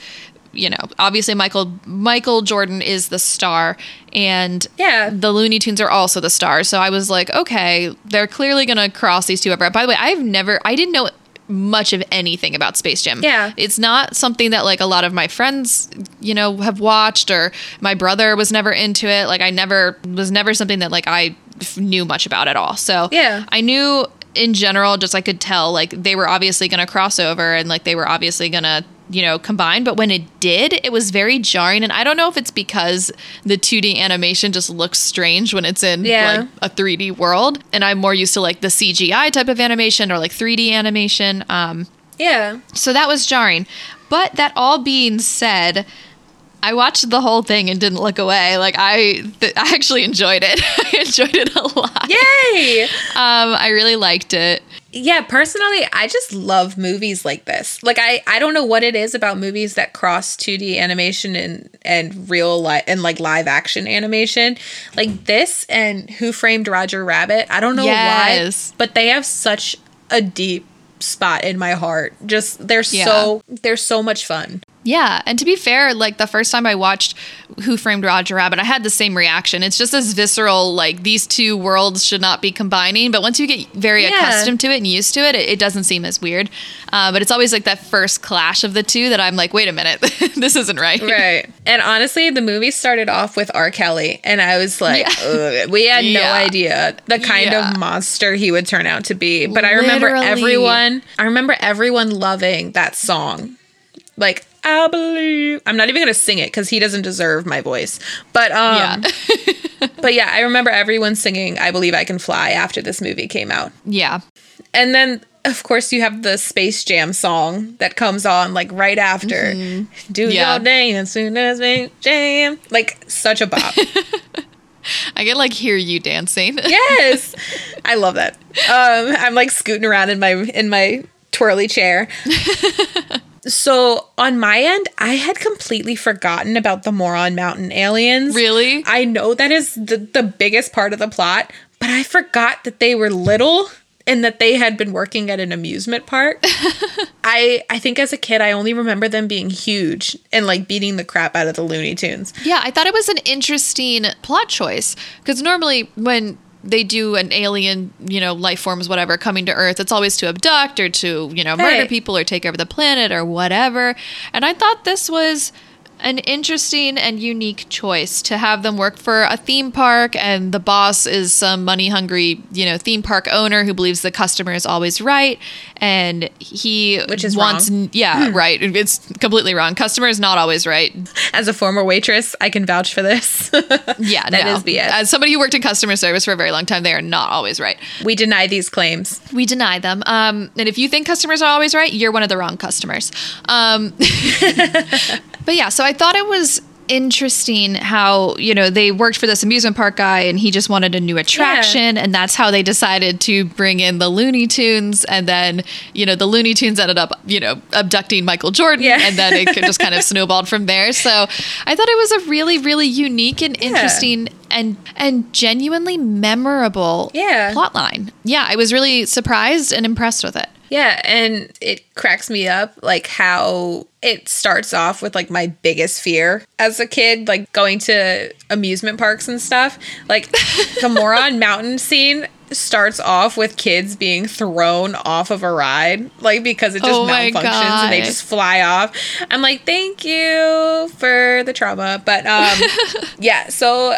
[SPEAKER 1] you know, obviously Michael Michael Jordan is the star and
[SPEAKER 2] Yeah.
[SPEAKER 1] the Looney Tunes are also the stars. So I was like, okay, they're clearly going to cross these two over. By the way, I've never I didn't know much of anything about Space Jam.
[SPEAKER 2] Yeah.
[SPEAKER 1] It's not something that like a lot of my friends, you know, have watched or my brother was never into it. Like I never was never something that like I f- knew much about at all. So
[SPEAKER 2] Yeah.
[SPEAKER 1] I knew in general, just I could tell like they were obviously going to cross over and like they were obviously going to, you know, combine. But when it did, it was very jarring. And I don't know if it's because the 2D animation just looks strange when it's in
[SPEAKER 2] Yeah.
[SPEAKER 1] like a 3D world. And I'm more used to like the CGI type of animation or like 3D animation. Um,
[SPEAKER 2] yeah.
[SPEAKER 1] so that was jarring. But that all being said, I watched the whole thing and didn't look away. Like I, th- I actually enjoyed it. I enjoyed it a lot.
[SPEAKER 2] Yay!
[SPEAKER 1] Um, I really liked it.
[SPEAKER 2] Yeah, personally, I just love movies like this. Like I I don't know what it is about movies that cross 2D animation and and real life and like live action animation. Like this and Who Framed Roger Rabbit. I don't know
[SPEAKER 1] Yes.
[SPEAKER 2] why, but they have such a deep spot in my heart. Just they're
[SPEAKER 1] Yeah.
[SPEAKER 2] so they're so much fun.
[SPEAKER 1] Yeah, and to be fair, like the first time I watched Who Framed Roger Rabbit, I had the same reaction. It's just as visceral, like these two worlds should not be combining. But once you get very
[SPEAKER 2] Yeah.
[SPEAKER 1] accustomed to it and used to it, it, it doesn't seem as weird. Uh, but it's always like that first clash of the two that I'm like, wait a minute, this isn't right.
[SPEAKER 2] Right. And honestly, the movie started off with R. Kelly, and I was like,
[SPEAKER 1] Yeah.
[SPEAKER 2] We had no
[SPEAKER 1] Yeah.
[SPEAKER 2] idea the kind of monster he would turn out to be. But I remember everyone, I remember everyone loving that song. Like, I believe. I'm not even gonna sing it because he doesn't deserve my voice. But um,
[SPEAKER 1] Yeah.
[SPEAKER 2] but yeah, I remember everyone singing "I Believe I Can Fly" after this movie came out.
[SPEAKER 1] yeah.
[SPEAKER 2] And then, of course, you have the Space Jam song that comes on like right after. Do
[SPEAKER 1] Mm-hmm. Yeah.
[SPEAKER 2] your dance soon as we Jam. Like such a bop.
[SPEAKER 1] I can like hear you dancing.
[SPEAKER 2] yes, I love that. Um, I'm like scooting around in my in my twirly chair. So on my end, I had completely forgotten about the Moron Mountain aliens.
[SPEAKER 1] Really?
[SPEAKER 2] I know that is the, the biggest part of the plot, but I forgot that they were little and that they had been working at an amusement park. I I think as a kid I only remember them being huge and like beating the crap out of the Looney Tunes.
[SPEAKER 1] Yeah, I thought it was an interesting plot choice because normally when they do an alien, you know, life forms, whatever, coming to Earth, it's always to abduct or to, you know, murder
[SPEAKER 2] Right.
[SPEAKER 1] people or take over the planet or whatever. And I thought this was an interesting and unique choice to have them work for a theme park and the boss is some money hungry you know theme park owner who believes the customer is always right and he
[SPEAKER 2] Which is
[SPEAKER 1] wants
[SPEAKER 2] wrong.
[SPEAKER 1] yeah right it's completely wrong customer is not always right
[SPEAKER 2] As a former waitress, I can vouch for this.
[SPEAKER 1] yeah
[SPEAKER 2] That
[SPEAKER 1] no.
[SPEAKER 2] is BS.
[SPEAKER 1] as somebody who worked in customer service for a very long time they are not always right
[SPEAKER 2] we deny these claims.
[SPEAKER 1] we deny them. Um, and if you think customers are always right, you're one of the wrong customers. Um, but yeah, so I thought it was interesting how you know they worked for this amusement park guy and he just wanted a new attraction and that's how they decided to bring in the looney tunes and then you know the looney tunes ended up you know abducting michael jordan
[SPEAKER 2] Yeah.
[SPEAKER 1] and then it just kind of snowballed from there so i thought it was a really really unique and interesting and and genuinely memorable
[SPEAKER 2] Yeah.
[SPEAKER 1] plot line. Yeah, I was really surprised and impressed with it.
[SPEAKER 2] Yeah, and it cracks me up like how it starts off with like my biggest fear as a kid, like going to amusement parks and stuff. Like the Moron Mountain scene starts off with kids being thrown off of a ride, like because it just
[SPEAKER 1] Oh
[SPEAKER 2] malfunctions and they just fly off. I'm like, thank you for the trauma. But um yeah, so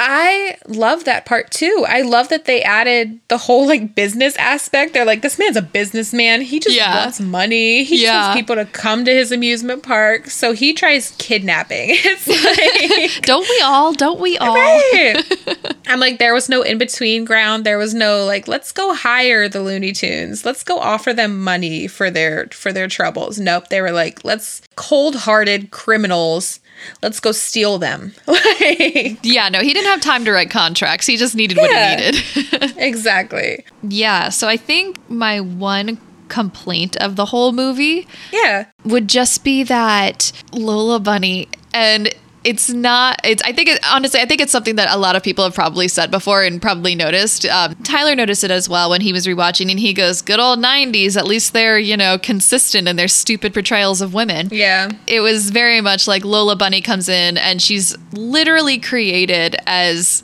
[SPEAKER 2] I love that part too. I love that they added the whole like business aspect. They're like, this man's a businessman. He just
[SPEAKER 1] Yeah.
[SPEAKER 2] wants money. He just
[SPEAKER 1] Yeah.
[SPEAKER 2] wants people to come to his amusement park. So he tries kidnapping. It's like
[SPEAKER 1] Don't we all? Don't we all?
[SPEAKER 2] Right. I'm like, there was no in between ground. There was no like, let's go hire the Looney Tunes. Let's go offer them money for their for their troubles. Nope. They were like, let's cold hearted criminals. Let's go steal them. like
[SPEAKER 1] Yeah, no, he didn't have time to write contracts. He just needed what he needed.
[SPEAKER 2] exactly.
[SPEAKER 1] yeah, so I think my one complaint of the whole movie
[SPEAKER 2] Yeah.
[SPEAKER 1] would just be that Lola Bunny and it's not it's i think it honestly i think it's something that a lot of people have probably said before and probably noticed um, tyler noticed it as well when he was rewatching and he goes good old 90s at least they're you know consistent in their stupid portrayals of women
[SPEAKER 2] Yeah.
[SPEAKER 1] it was very much like Lola Bunny comes in and she's literally created as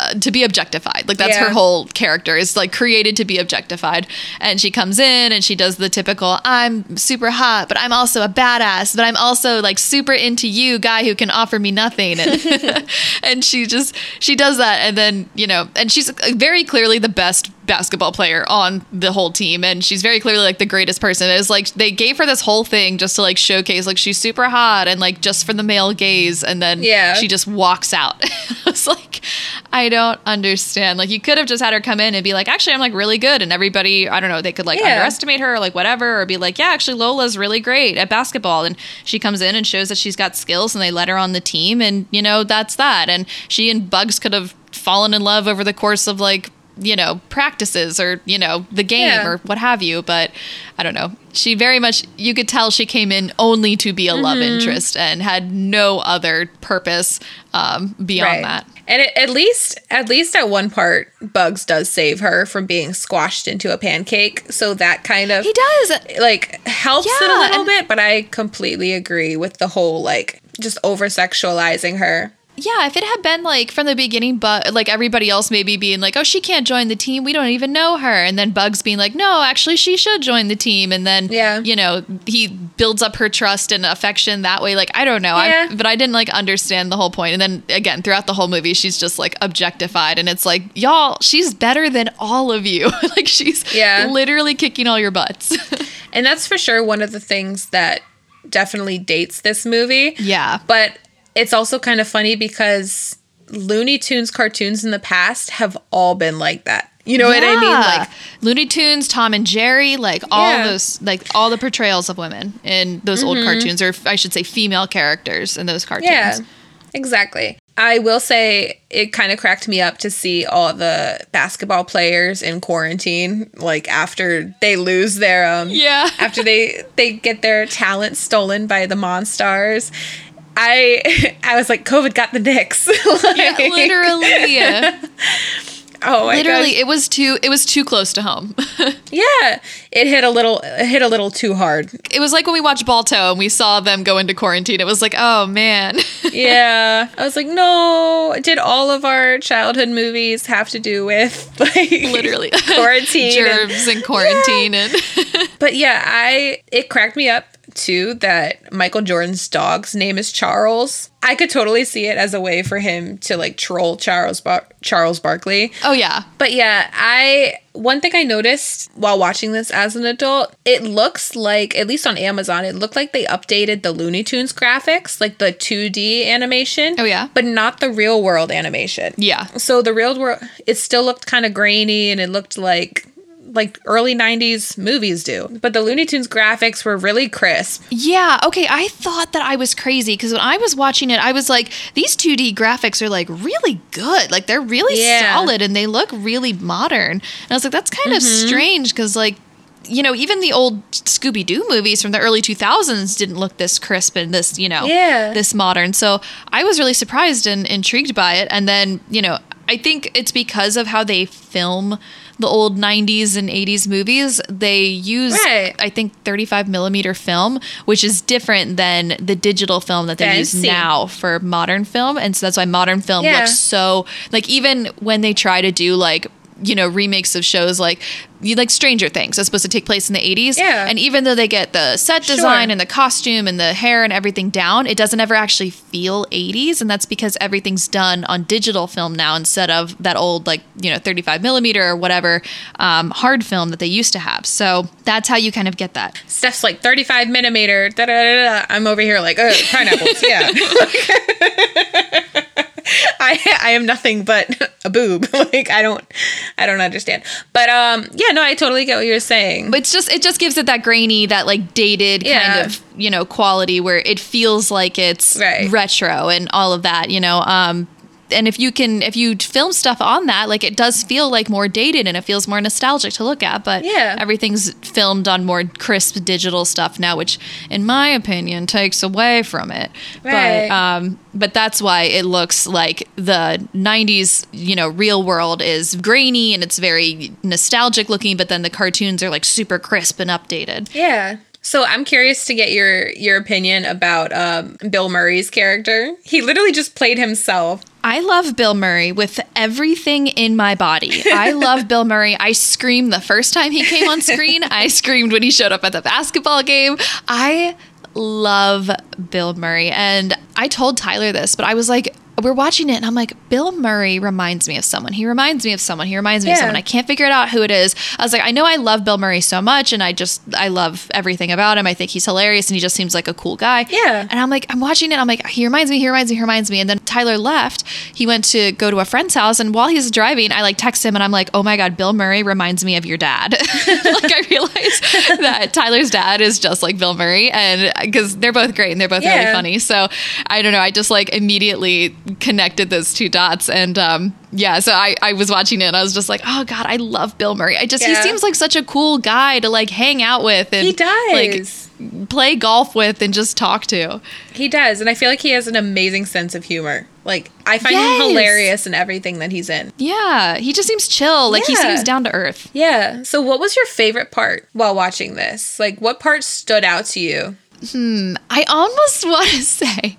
[SPEAKER 1] uh, to be objectified. Like that's
[SPEAKER 2] Yeah.
[SPEAKER 1] her whole character is like created to be objectified. And she comes in and she does the typical I'm super hot, but I'm also a badass, but I'm also like super into you guy who can offer me nothing. And, and she just she does that and then, you know, and she's very clearly the best basketball player on the whole team and she's very clearly like the greatest person. It's like they gave her this whole thing just to like showcase like she's super hot and like just for the male gaze and then
[SPEAKER 2] Yeah.
[SPEAKER 1] she just walks out. it's like I don't understand. Like you could have just had her come in and be like, actually I'm like really good and everybody I don't know, they could like
[SPEAKER 2] Yeah.
[SPEAKER 1] underestimate her or like whatever or be like, yeah, actually Lola's really great at basketball and she comes in and shows that she's got skills and they let her on the team and you know, that's that. And she and Bugs could have fallen in love over the course of like you know practices or you know the game
[SPEAKER 2] Yeah.
[SPEAKER 1] or what have you but i don't know she very much you could tell she came in only to be a love
[SPEAKER 2] Mm-hmm.
[SPEAKER 1] interest and had no other purpose um, beyond that
[SPEAKER 2] And it, at least, at least at one part, Bugs does save her from being squashed into a pancake. So that kind of
[SPEAKER 1] he does
[SPEAKER 2] like helps it a little
[SPEAKER 1] and-
[SPEAKER 2] bit. But I completely agree with the whole like just over sexualizing her.
[SPEAKER 1] Yeah, if it had been like from the beginning, but like everybody else maybe being like, "Oh, she can't join the team. We don't even know her," and then Bugs being like, "No, actually, she should join the team," and then
[SPEAKER 2] Yeah.
[SPEAKER 1] you know, he builds up her trust and affection that way. Like I don't know,
[SPEAKER 2] Yeah.
[SPEAKER 1] I, but I didn't like understand the whole point. And then again, throughout the whole movie, she's just like objectified, and it's like, y'all, she's better than all of you. like she's
[SPEAKER 2] Yeah.
[SPEAKER 1] literally kicking all your butts.
[SPEAKER 2] And that's for sure one of the things that definitely dates this movie.
[SPEAKER 1] yeah.
[SPEAKER 2] But it's also kind of funny because Looney Tunes cartoons in the past have all been like that. You know what I mean? Like
[SPEAKER 1] Looney Tunes, Tom and Jerry, like all
[SPEAKER 2] Yeah.
[SPEAKER 1] those, like all the portrayals of women in those old cartoons, or I should say, female characters in those cartoons.
[SPEAKER 2] Yeah, exactly. I will say it kind of cracked me up to see all the basketball players in quarantine, like after they lose their um,
[SPEAKER 1] Yeah.
[SPEAKER 2] after they they get their talent stolen by the Monstars. I I was like, COVID got the Knicks.
[SPEAKER 1] Yeah, literally.
[SPEAKER 2] Oh my
[SPEAKER 1] Literally,
[SPEAKER 2] gosh.
[SPEAKER 1] it was too it was too close to home.
[SPEAKER 2] Yeah, it hit a little it hit a little too hard.
[SPEAKER 1] it was like when we watched Balto and we saw them go into quarantine. It was like, oh man.
[SPEAKER 2] Yeah, I was like, no. Did all of our childhood movies have to do with like
[SPEAKER 1] Literally.
[SPEAKER 2] quarantine? and-
[SPEAKER 1] Germs and quarantine and
[SPEAKER 2] But yeah, I it cracked me up too that Michael Jordan's dog's name is Charles. I could totally see it as a way for him to like troll Charles Bar- Charles Barkley.
[SPEAKER 1] Oh yeah.
[SPEAKER 2] But yeah, I one thing I noticed while watching this as an adult, it looks like at least on Amazon, it looked like they updated the Looney Tunes graphics, like the 2D animation.
[SPEAKER 1] Oh, yeah?
[SPEAKER 2] But not the real world animation.
[SPEAKER 1] Yeah.
[SPEAKER 2] So the real world it still looked kind of grainy and it looked like like early 90s movies do. But the Looney Tunes graphics were really crisp.
[SPEAKER 1] Yeah, okay. I thought that I was crazy because when I was watching it, I was like, these 2D graphics are like really good. Like they're really
[SPEAKER 2] Yeah.
[SPEAKER 1] solid and they look really modern. And I was like, that's kind of
[SPEAKER 2] Mm-hmm.
[SPEAKER 1] strange because, like, you know, even the old Scooby Doo movies from the early 2000s didn't look this crisp and this, you know,
[SPEAKER 2] Yeah.
[SPEAKER 1] this modern. So I was really surprised and intrigued by it. And then, you know, I think it's because of how they film the old 90s and 80s movies. They use,
[SPEAKER 2] Right.
[SPEAKER 1] I think, 35 millimeter film, which is different than the digital film that they use now for modern film. And so that's why modern film
[SPEAKER 2] Yeah.
[SPEAKER 1] looks so, like, even when they try to do, like, you know, remakes of shows like you like Stranger Things is supposed to take place in the 80s.
[SPEAKER 2] Yeah.
[SPEAKER 1] And even though they get the set
[SPEAKER 2] Sure.
[SPEAKER 1] design and the costume and the hair and everything down, it doesn't ever actually feel 80s. And that's because everything's done on digital film now instead of that old, like, you know, 35 millimeter or whatever um, hard film that they used to have. So that's how you kind of get that.
[SPEAKER 2] Steph's like 35 millimeter. Da, da, da. I'm over here like, oh, pineapples. Yeah. I I am nothing but a boob. like I don't I don't understand. But um yeah, no, I totally get what you're saying.
[SPEAKER 1] But it's just it just gives it that grainy, that like dated
[SPEAKER 2] Yeah.
[SPEAKER 1] kind of you know quality where it feels like it's
[SPEAKER 2] Right.
[SPEAKER 1] retro and all of that. You know, um, and if you can if you film stuff on that, like it does feel like more dated and it feels more nostalgic to look at. But
[SPEAKER 2] Yeah.
[SPEAKER 1] everything's filmed on more crisp digital stuff now, which in my opinion takes away from it.
[SPEAKER 2] Right.
[SPEAKER 1] But um, but that's why it looks like the 90s you know real world is grainy and it's very nostalgic looking but then the cartoons are like super crisp and updated
[SPEAKER 2] yeah. So I'm curious to get your your opinion about um Bill Murray's character. He literally just played himself.
[SPEAKER 1] I love bill murray with everything in my body. I love bill murray. I screamed the first time he came on screen. I screamed when he showed up at the basketball game. I love bill murray. And i told tyler this but i was like we're watching it and I'm like, Bill Murray reminds me of someone. He reminds me of someone. He reminds me of someone. I can't figure it out who it is. I was like, I know I love Bill Murray so much and I just, I love everything about him. I think he's hilarious and he just seems like a cool guy.
[SPEAKER 2] Yeah.
[SPEAKER 1] And I'm like, I'm watching it. I'm like, he reminds me, he reminds me, he reminds me. And then Tyler left. He went to go to a friend's house. And while he's driving, I like text him and I'm like, oh my God, Bill Murray reminds me of your dad. like I realized that Tyler's dad is just like Bill Murray. And uh, because they're both great and they're both really funny. So I don't know. I just like immediately connected those two dots. And um, yeah, so I, I was watching it and I was just like, oh God, I love Bill Murray. I just, he seems like such a cool guy to like hang out with and
[SPEAKER 2] He does.
[SPEAKER 1] like play golf with and just talk to.
[SPEAKER 2] He does, and I feel like he has an amazing sense of humor. Like I find
[SPEAKER 1] Yes.
[SPEAKER 2] him hilarious in everything that he's in.
[SPEAKER 1] Yeah, he just seems chill. Like he seems down to earth.
[SPEAKER 2] Yeah. So what was your favorite part while watching this? Like what part stood out to you? Hmm.
[SPEAKER 1] I almost want to say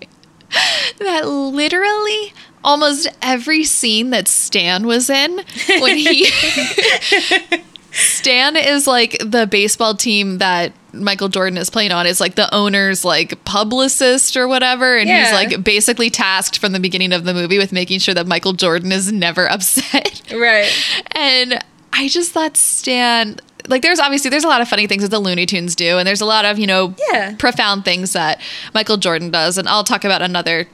[SPEAKER 1] that literally almost every scene that Stan was in when he Stan is like the baseball team that Michael Jordan is playing on is like the owner's like publicist or whatever and he's like basically tasked from the beginning of the movie with making sure that Michael Jordan is never upset.
[SPEAKER 2] Right.
[SPEAKER 1] And I just thought Stan like there's obviously there's a lot of funny things that the Looney Tunes do and there's a lot of, you know,
[SPEAKER 2] Yeah.
[SPEAKER 1] profound things that Michael Jordan does and I'll talk about another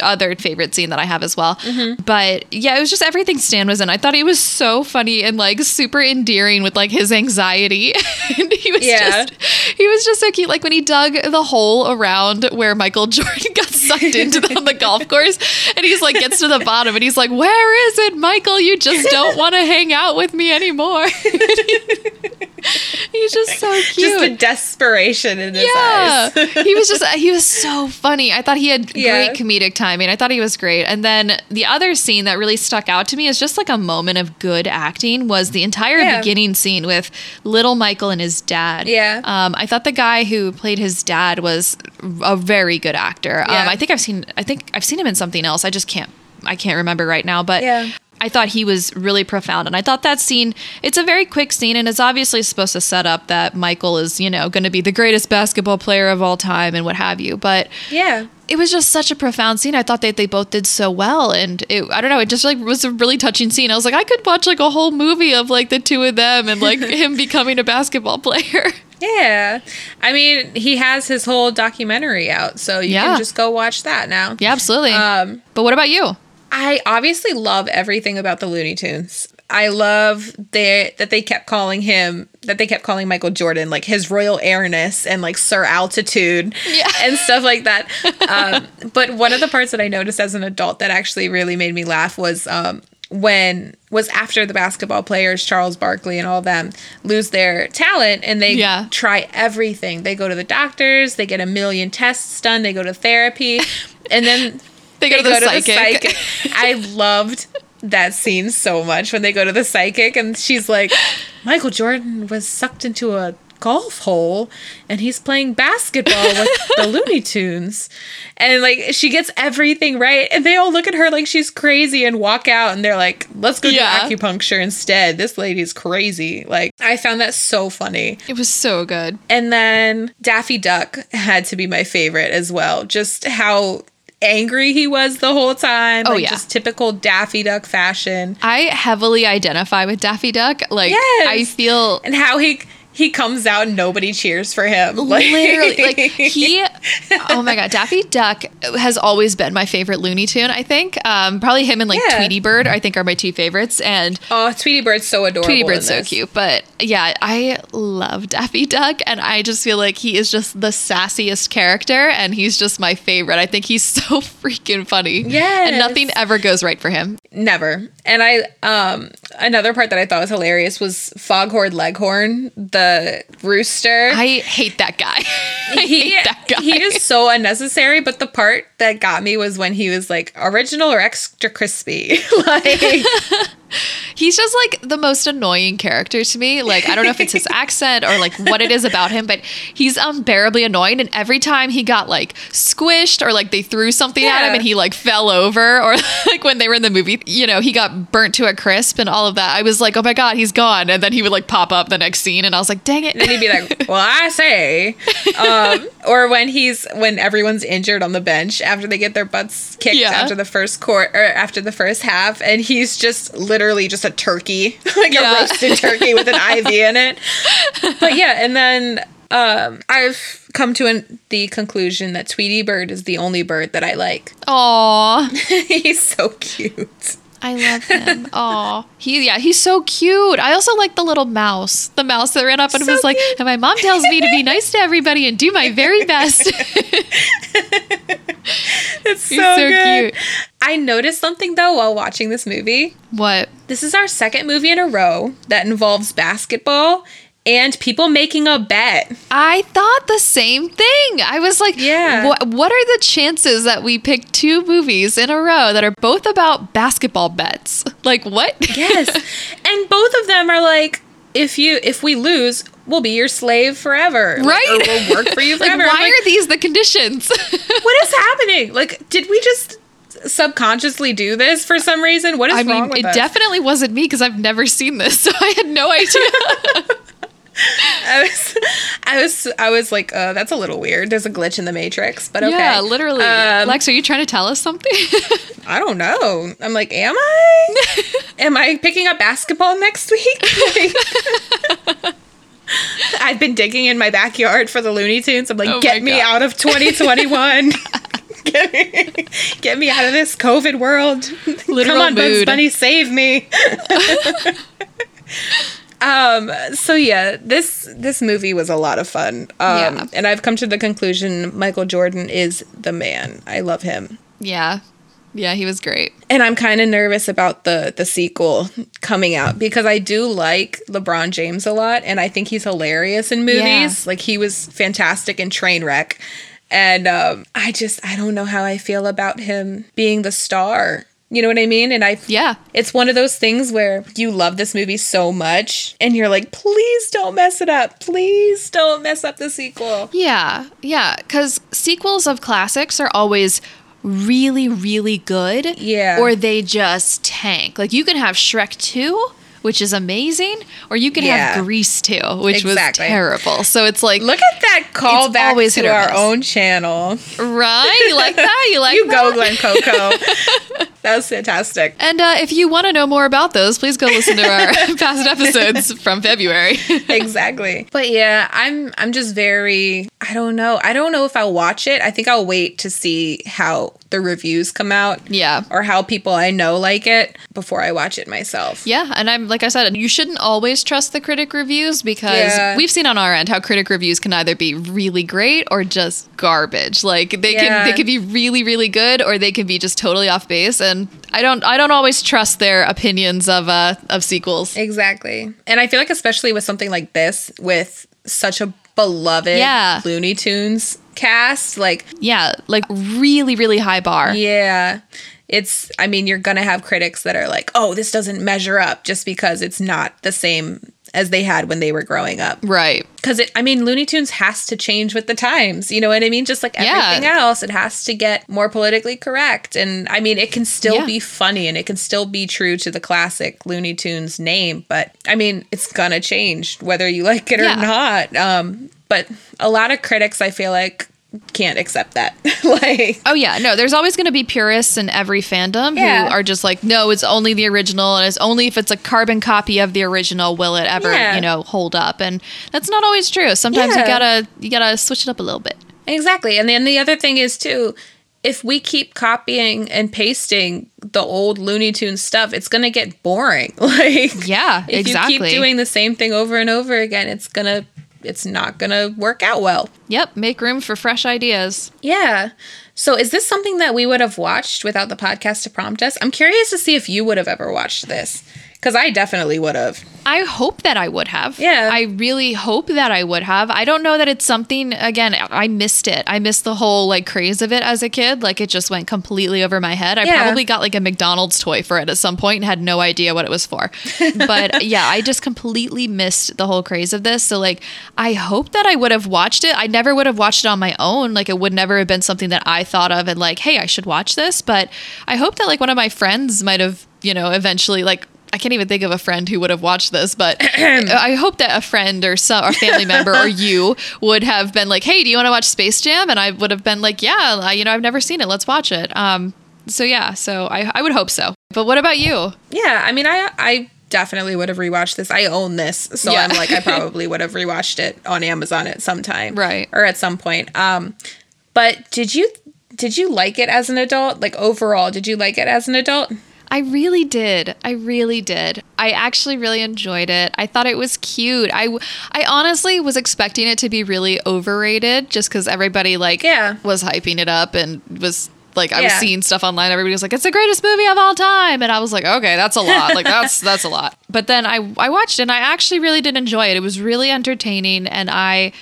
[SPEAKER 1] other favorite scene that I have as well.
[SPEAKER 2] Mm-hmm.
[SPEAKER 1] But yeah, it was just everything Stan was in. I thought he was so funny and like super endearing with like his anxiety. and he was
[SPEAKER 2] Yeah.
[SPEAKER 1] just he was just so cute. Like when he dug the hole around where Michael Jordan got sucked into the, on the golf course and he's like gets to the bottom and he's like, Where is it, Michael? You just don't want to hang out with me anymore. He He's just so cute.
[SPEAKER 2] Just the desperation in his
[SPEAKER 1] yeah,
[SPEAKER 2] eyes.
[SPEAKER 1] he was just he was so funny. I thought he had
[SPEAKER 2] Yeah.
[SPEAKER 1] great comedic timing. I thought he was great. And then the other scene that really stuck out to me is just like a moment of good acting was the entire
[SPEAKER 2] Yeah.
[SPEAKER 1] beginning scene with little Michael and his dad.
[SPEAKER 2] Yeah.
[SPEAKER 1] um, I thought the guy who played his dad was a very good actor.
[SPEAKER 2] Yeah.
[SPEAKER 1] Um, I think I've seen I think I've seen him in something else. I just can't I can't remember right now, but
[SPEAKER 2] Yeah.
[SPEAKER 1] I thought he was really profound. And I thought that scene, it's a very quick scene and it's obviously supposed to set up that Michael is, you know, going to be the greatest basketball player of all time and what have you. But
[SPEAKER 2] yeah.
[SPEAKER 1] it was just such a profound scene. I thought that they both did so well. And it, I don't know, it just like was a really touching scene. I was like, I could watch like a whole movie of like the two of them and like him becoming a basketball player.
[SPEAKER 2] Yeah. I mean, he has his whole documentary out, so you
[SPEAKER 1] Yeah.
[SPEAKER 2] can just go watch that now.
[SPEAKER 1] yeah, absolutely.
[SPEAKER 2] Um,
[SPEAKER 1] but what about you?
[SPEAKER 2] I obviously love everything about the Looney Tunes. I love they, that they kept calling him that they kept calling Michael Jordan like his royal airness and like Sir Altitude
[SPEAKER 1] Yeah.
[SPEAKER 2] and stuff like that. Um, but one of the parts that I noticed as an adult that actually really made me laugh was um, when was after the basketball players Charles Barkley and all them lose their talent and they
[SPEAKER 1] Yeah.
[SPEAKER 2] try everything. They go to the doctors, they get a million tests done, they go to therapy, and then
[SPEAKER 1] They go to the psychic.
[SPEAKER 2] I loved that scene so much when they go to the psychic and she's like, Michael Jordan was sucked into a golf hole and he's playing basketball with the Looney Tunes. And like she gets everything right. And they all look at her like she's crazy and walk out and they're like, let's go
[SPEAKER 1] Yeah.
[SPEAKER 2] do acupuncture instead. This lady's crazy. Like I found that so funny.
[SPEAKER 1] It was so good.
[SPEAKER 2] And then Daffy Duck had to be my favorite as well. Just how angry he was the whole time.
[SPEAKER 1] Oh,
[SPEAKER 2] like,
[SPEAKER 1] yeah.
[SPEAKER 2] Just typical Daffy Duck fashion.
[SPEAKER 1] I heavily identify with Daffy Duck. Like,
[SPEAKER 2] Yes.
[SPEAKER 1] I feel
[SPEAKER 2] And how he he comes out and nobody cheers for him. Like,
[SPEAKER 1] literally like he oh my god daffy duck has always been my favorite looney tune i think um probably him and like
[SPEAKER 2] Yeah.
[SPEAKER 1] tweety bird i think are my two favorites and
[SPEAKER 2] Oh, Tweety Bird's so adorable.
[SPEAKER 1] tweety bird's so cute but yeah i love daffy duck and i just feel like he is just the sassiest character and he's just my favorite i think he's so freaking funny
[SPEAKER 2] Yes.
[SPEAKER 1] and nothing ever goes right for him
[SPEAKER 2] Never. And I um another part that I thought was hilarious was Foghorn Leghorn, the rooster.
[SPEAKER 1] i hate that guy i
[SPEAKER 2] he,
[SPEAKER 1] hate that guy
[SPEAKER 2] he is so unnecessary, but the part that got me was when he was like original or extra crispy. like
[SPEAKER 1] He's just like the most annoying character to me. Like I don't know if it's his accent or like what it is about him, but he's unbearably annoying. And every time he got like squished or like they threw something at him and he like fell over, or like when they were in the movie, you know, he got burnt to a crisp and all of that. I was like, oh my god, he's gone. And then he would like pop up the next scene, and I was like, dang it.
[SPEAKER 2] then he'd be like, "Well, I say," um, or when he's when everyone's injured on the bench after they get their butts kicked
[SPEAKER 1] Yeah.
[SPEAKER 2] after the first court or after the first half, and he's just literally just a turkey, like
[SPEAKER 1] Yeah.
[SPEAKER 2] a roasted turkey with an IV in it. But yeah, and then um, I've come to an, the conclusion that Tweety Bird is the only bird that I like.
[SPEAKER 1] Aw,
[SPEAKER 2] he's so cute.
[SPEAKER 1] I love him. Oh, he yeah, he's so cute. I also like the little mouse, the mouse that ran up and
[SPEAKER 2] So
[SPEAKER 1] was like,
[SPEAKER 2] cute.
[SPEAKER 1] and my mom tells me to be nice to everybody and do my very best.
[SPEAKER 2] It's
[SPEAKER 1] He's
[SPEAKER 2] so,
[SPEAKER 1] so cute.
[SPEAKER 2] I noticed something though while watching this movie.
[SPEAKER 1] what?
[SPEAKER 2] This is our second movie in a row that involves basketball and people making a bet.
[SPEAKER 1] I thought the same thing. I was like,
[SPEAKER 2] Yeah.
[SPEAKER 1] What, what are the chances that we pick two movies in a row that are both about basketball bets? Like, what?
[SPEAKER 2] Yes. and both of them are like if you if we lose, we'll be your slave forever. Like,
[SPEAKER 1] Right.
[SPEAKER 2] or we'll work for you
[SPEAKER 1] like,
[SPEAKER 2] forever.
[SPEAKER 1] why
[SPEAKER 2] like,
[SPEAKER 1] are these the conditions?
[SPEAKER 2] what is happening? Like, did we just subconsciously do this for some reason? What is
[SPEAKER 1] I
[SPEAKER 2] wrong
[SPEAKER 1] mean,
[SPEAKER 2] with
[SPEAKER 1] it
[SPEAKER 2] us?
[SPEAKER 1] definitely wasn't me because I've never seen this, so I had no idea.
[SPEAKER 2] I was, I was, I was like, uh, that's a little weird. There's a glitch in the matrix, but okay.
[SPEAKER 1] Yeah, literally.
[SPEAKER 2] Um,
[SPEAKER 1] Lex, are you trying to tell us something?
[SPEAKER 2] I don't know. I'm like, am I? am I picking up basketball next week? Like- I've been digging in my backyard for the Looney Tunes. I'm like,
[SPEAKER 1] Oh
[SPEAKER 2] get me
[SPEAKER 1] God.
[SPEAKER 2] out of 2021. get, me, get me out of this COVID world.
[SPEAKER 1] Literal
[SPEAKER 2] Come on, Bugs. Bunny, save me. Um. So yeah, this this movie was a lot of fun. Um,
[SPEAKER 1] Yeah.
[SPEAKER 2] And I've come to the conclusion Michael Jordan is the man. I love him.
[SPEAKER 1] yeah. Yeah, he was great.
[SPEAKER 2] And I'm kind of nervous about the the sequel coming out because I do like LeBron James a lot and I think he's hilarious in movies.
[SPEAKER 1] Yeah.
[SPEAKER 2] Like he was fantastic in Trainwreck. And um, I just I don't know how I feel about him being the star. You know what I mean? And I
[SPEAKER 1] Yeah.
[SPEAKER 2] it's one of those things where you love this movie so much and you're like, please don't mess it up. Please don't mess up the sequel.
[SPEAKER 1] Yeah, yeah, because sequels of classics are always really, really good.
[SPEAKER 2] Yeah.
[SPEAKER 1] Or they just tank. Like you can have Shrek 2, which is amazing, or you can
[SPEAKER 2] Yeah.
[SPEAKER 1] have Grease 2, which
[SPEAKER 2] Exactly.
[SPEAKER 1] was terrible. So it's like,
[SPEAKER 2] Look at that callback to our
[SPEAKER 1] miss.
[SPEAKER 2] own channel.
[SPEAKER 1] right? You like that? You like
[SPEAKER 2] you
[SPEAKER 1] that?
[SPEAKER 2] go, Glen Coco. that was fantastic.
[SPEAKER 1] And uh, if you want to know more about those, please go listen to our past episodes from February.
[SPEAKER 2] exactly. But yeah, I'm I'm just very I don't know. I don't know if I'll watch it. I think I'll wait to see how the reviews come out.
[SPEAKER 1] Yeah.
[SPEAKER 2] Or how people I know like it before I watch it myself.
[SPEAKER 1] Yeah, and I'm like I said, you shouldn't always trust the critic reviews because
[SPEAKER 2] Yeah.
[SPEAKER 1] we've seen on our end how critic reviews can either be really great or just garbage. Like they
[SPEAKER 2] Yeah.
[SPEAKER 1] can they can be really really good or they can be just totally off base. And I don't I don't always trust their opinions of uh of sequels.
[SPEAKER 2] Exactly. And I feel like especially with something like this with such a beloved
[SPEAKER 1] Yeah.
[SPEAKER 2] Looney Tunes cast, like
[SPEAKER 1] Yeah, like really really high bar.
[SPEAKER 2] Yeah. It's, I mean, you're going to have critics that are like, oh, this doesn't measure up just because it's not the same as they had when they were growing up.
[SPEAKER 1] Right.
[SPEAKER 2] Because it, I mean, Looney Tunes has to change with the times. You know what I mean? Just like
[SPEAKER 1] Yeah.
[SPEAKER 2] everything else, it has to get more politically correct. And I mean, it can still
[SPEAKER 1] Yeah.
[SPEAKER 2] be funny and it can still be true to the classic Looney Tunes name. But I mean, it's to change whether you like it or not. Um, but a lot of critics, I feel like, can't accept that. like,
[SPEAKER 1] Oh yeah, no. There's always going to be purists in every fandom
[SPEAKER 2] Yeah.
[SPEAKER 1] who are just like, no, it's only the original, and it's only if it's a carbon copy of the original will it ever,
[SPEAKER 2] Yeah.
[SPEAKER 1] you know, hold up. And that's not always true. Sometimes you gotta you gotta switch it up a little bit.
[SPEAKER 2] Exactly. And then the other thing is too, if we keep copying and pasting the old Looney Tunes stuff, it's gonna get boring. Like
[SPEAKER 1] Yeah,
[SPEAKER 2] if
[SPEAKER 1] exactly.
[SPEAKER 2] you keep doing the same thing over and over again, it's gonna it's not gonna work out well.
[SPEAKER 1] Yep, make room for fresh ideas.
[SPEAKER 2] Yeah. So is this something that we would have watched without the podcast to prompt us? I'm curious to see if you would have ever watched this. Because I definitely would have.
[SPEAKER 1] I hope that I would have.
[SPEAKER 2] Yeah.
[SPEAKER 1] I really hope that I would have. I don't know that it's something again, I missed it. I missed the whole like craze of it as a kid. Like it just went completely over my head. I
[SPEAKER 2] Yeah.
[SPEAKER 1] probably got like a McDonald's toy for it at some point and had no idea what it was for. but yeah, I just completely missed the whole craze of this. So like I hope that I would have watched it. I never would have watched it on my own. Like it would never have been something that I thought of and like, hey, I should watch this. But I hope that like one of my friends might have, you know, eventually like I can't even think of a friend who would have watched this, but I hope that a friend or some or family member or you would have been like, "Hey, do you want to watch Space Jam?" And I would have been like, "Yeah, I, you know, I've never seen it. Let's watch it." Um, so yeah, so I, I would hope so. But what about you?
[SPEAKER 2] Yeah, I mean I I definitely would have rewatched this. I own this. So
[SPEAKER 1] Yeah.
[SPEAKER 2] I'm like I probably would have rewatched it on Amazon at some time.
[SPEAKER 1] Right.
[SPEAKER 2] Or at some point. Um but did you did you like it as an adult? Like overall, did you like it as an adult?
[SPEAKER 1] I really did. I really did. I actually really enjoyed it. I thought it was cute. I, I honestly was expecting it to be really overrated just because everybody like
[SPEAKER 2] Yeah.
[SPEAKER 1] was hyping it up and was like I was seeing stuff online. Everybody was like, "It's the greatest movie of all time," and I was like, "Okay, that's a lot. Like that's that's a lot." But then I I watched it and I actually really did enjoy it. It was really entertaining and I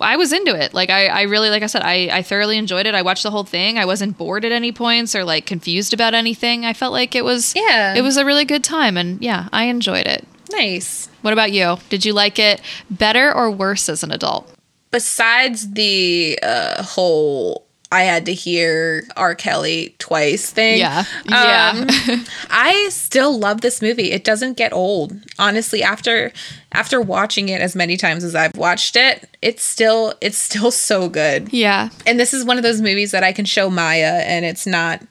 [SPEAKER 1] I was into it. Like I, I really, like I said, I, I thoroughly enjoyed it. I watched the whole thing. I wasn't bored at any points or like confused about anything. I felt like it was,
[SPEAKER 2] Yeah.
[SPEAKER 1] it was a really good time, and yeah, I enjoyed it.
[SPEAKER 2] Nice.
[SPEAKER 1] What about you? Did you like it better or worse as an adult?
[SPEAKER 2] Besides the uh whole I had to hear R. Kelly twice thing.
[SPEAKER 1] Yeah. Yeah.
[SPEAKER 2] Um, I still love this movie. It doesn't get old. Honestly, after after watching it as many times as I've watched it, it's still it's still so good.
[SPEAKER 1] Yeah,
[SPEAKER 2] And this is one of those movies that I can show Maya and it's not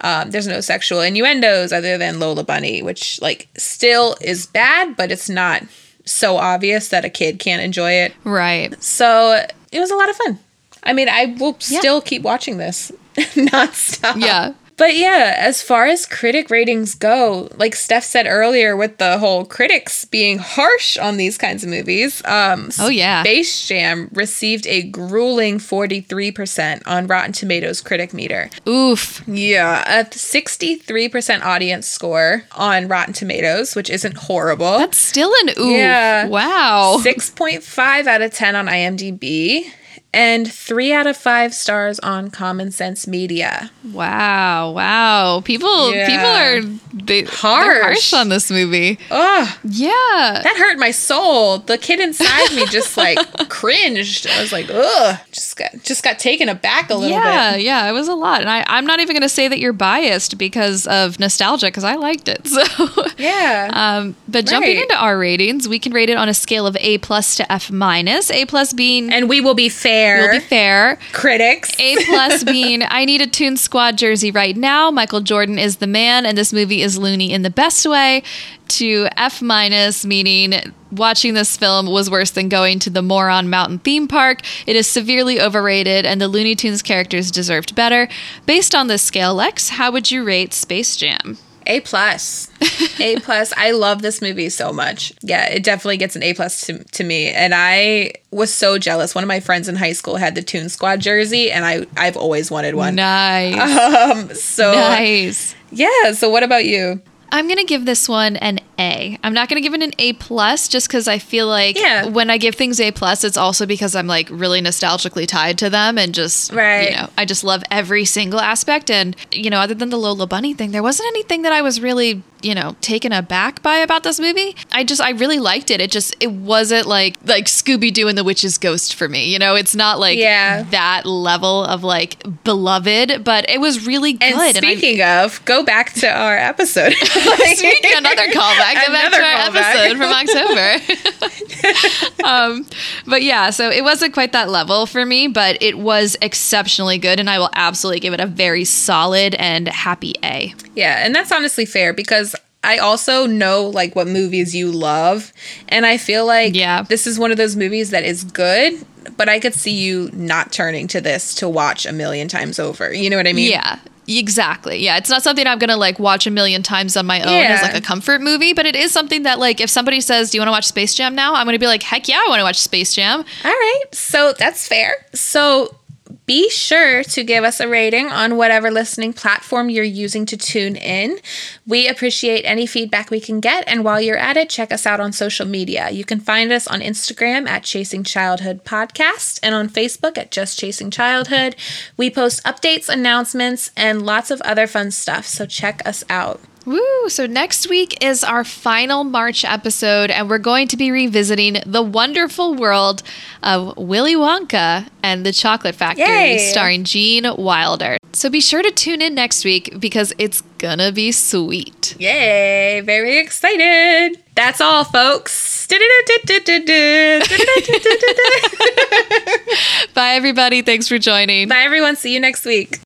[SPEAKER 2] um, there's no sexual innuendos other than Lola Bunny, which like still is bad, but it's not so obvious that a kid can't enjoy it.
[SPEAKER 1] right.
[SPEAKER 2] So it was a lot of fun. I mean, I will
[SPEAKER 1] Yeah.
[SPEAKER 2] still keep watching this nonstop.
[SPEAKER 1] Yeah.
[SPEAKER 2] But yeah, as far as critic ratings go, like Steph said earlier, with the whole critics being harsh on these kinds of movies, um,
[SPEAKER 1] Oh, yeah.
[SPEAKER 2] Space Jam received a grueling 43% on Rotten Tomatoes critic meter.
[SPEAKER 1] Oof.
[SPEAKER 2] Yeah, a 63% audience score on Rotten Tomatoes, which isn't horrible.
[SPEAKER 1] That's still an oof.
[SPEAKER 2] Yeah.
[SPEAKER 1] Wow.
[SPEAKER 2] 6.5 out of 10 on IMDb and 3 out of 5 stars on Common Sense Media.
[SPEAKER 1] Wow. Wow. People
[SPEAKER 2] Yeah.
[SPEAKER 1] people are they,
[SPEAKER 2] Harsh.
[SPEAKER 1] Harsh on this movie.
[SPEAKER 2] Ugh,
[SPEAKER 1] Yeah.
[SPEAKER 2] that hurt my soul. The kid inside me just like cringed. I was like, ugh, just got just got taken aback a little
[SPEAKER 1] yeah,
[SPEAKER 2] bit.
[SPEAKER 1] yeah, it was a lot. And I, I'm not even going to say that you're biased because of nostalgia, because I liked it. So,
[SPEAKER 2] Yeah.
[SPEAKER 1] um, but jumping
[SPEAKER 2] Right.
[SPEAKER 1] into our ratings, we can rate it on a scale of A plus to F minus. A plus being,
[SPEAKER 2] and we will be fair.
[SPEAKER 1] Will be fair.
[SPEAKER 2] critics.
[SPEAKER 1] A plus being, I need a Toon Squad jersey right now. Michael Jordan is the man, and this movie is loony in the best way. To F minus, meaning watching this film was worse than going to the Moron Mountain theme park. It is severely overrated, and the Looney Tunes characters deserved better. Based on this scale, Lex, how would you rate Space Jam?
[SPEAKER 2] A plus. A plus. I love this movie so much. Yeah, it definitely gets an A plus to, to me. And I was so jealous. One of my friends in high school had the Toon Squad jersey, and I I've always wanted one.
[SPEAKER 1] Nice.
[SPEAKER 2] Um, so
[SPEAKER 1] nice.
[SPEAKER 2] yeah. So what about you?
[SPEAKER 1] I'm gonna give this one an A. I'm not gonna give it an A plus just because I feel like
[SPEAKER 2] Yeah.
[SPEAKER 1] when I give things A plus, it's also because I'm like really nostalgically tied to them and just
[SPEAKER 2] Right.
[SPEAKER 1] you know I just love every single aspect. And you know, other than the Lola Bunny thing, there wasn't anything that I was really you know taken aback by about this movie. I just I really liked it. It just it wasn't like like Scooby Doo and the Witch's Ghost for me. You know, it's not like
[SPEAKER 2] Yeah.
[SPEAKER 1] that level of like beloved, but it was really good.
[SPEAKER 2] And speaking of, go back to our episode.
[SPEAKER 1] Speaking another callback, go back to
[SPEAKER 2] Another
[SPEAKER 1] our episode from October. um, but yeah, so it wasn't quite that level for me, but it was exceptionally good, and I will absolutely give it a very solid and happy A.
[SPEAKER 2] Yeah, and that's honestly fair because I also know like what movies you love, and I feel like
[SPEAKER 1] Yeah.
[SPEAKER 2] this is one of those movies that is good, but I could see you not turning to this to watch a million times over. You know what I mean?
[SPEAKER 1] Yeah. Exactly. Yeah, it's not something I'm gonna like watch a million times on my own as like a comfort movie, but it is something that like if somebody says, "Do you want to watch Space Jam now?" I'm gonna be like, "Heck yeah, I want to watch Space Jam."
[SPEAKER 2] All right, so that's fair. So be sure to give us a rating on whatever listening platform you're using to tune in. We appreciate any feedback we can get, and while you're at it, check us out on social media. You can find us on Instagram at Chasing Childhood Podcast and on Facebook at Just Chasing Childhood. We post updates, announcements, and lots of other fun stuff, so check us out.
[SPEAKER 1] Woo! So next week is our final March episode, and we're going to be revisiting the wonderful world of Willy Wonka and the Chocolate Factory,
[SPEAKER 2] Yay!
[SPEAKER 1] starring Gene Wilder. So be sure to tune in next week because it's gonna be sweet.
[SPEAKER 2] Yay! Very excited. That's all, folks.
[SPEAKER 1] Bye, everybody. Thanks for joining.
[SPEAKER 2] Bye, everyone. See you next week.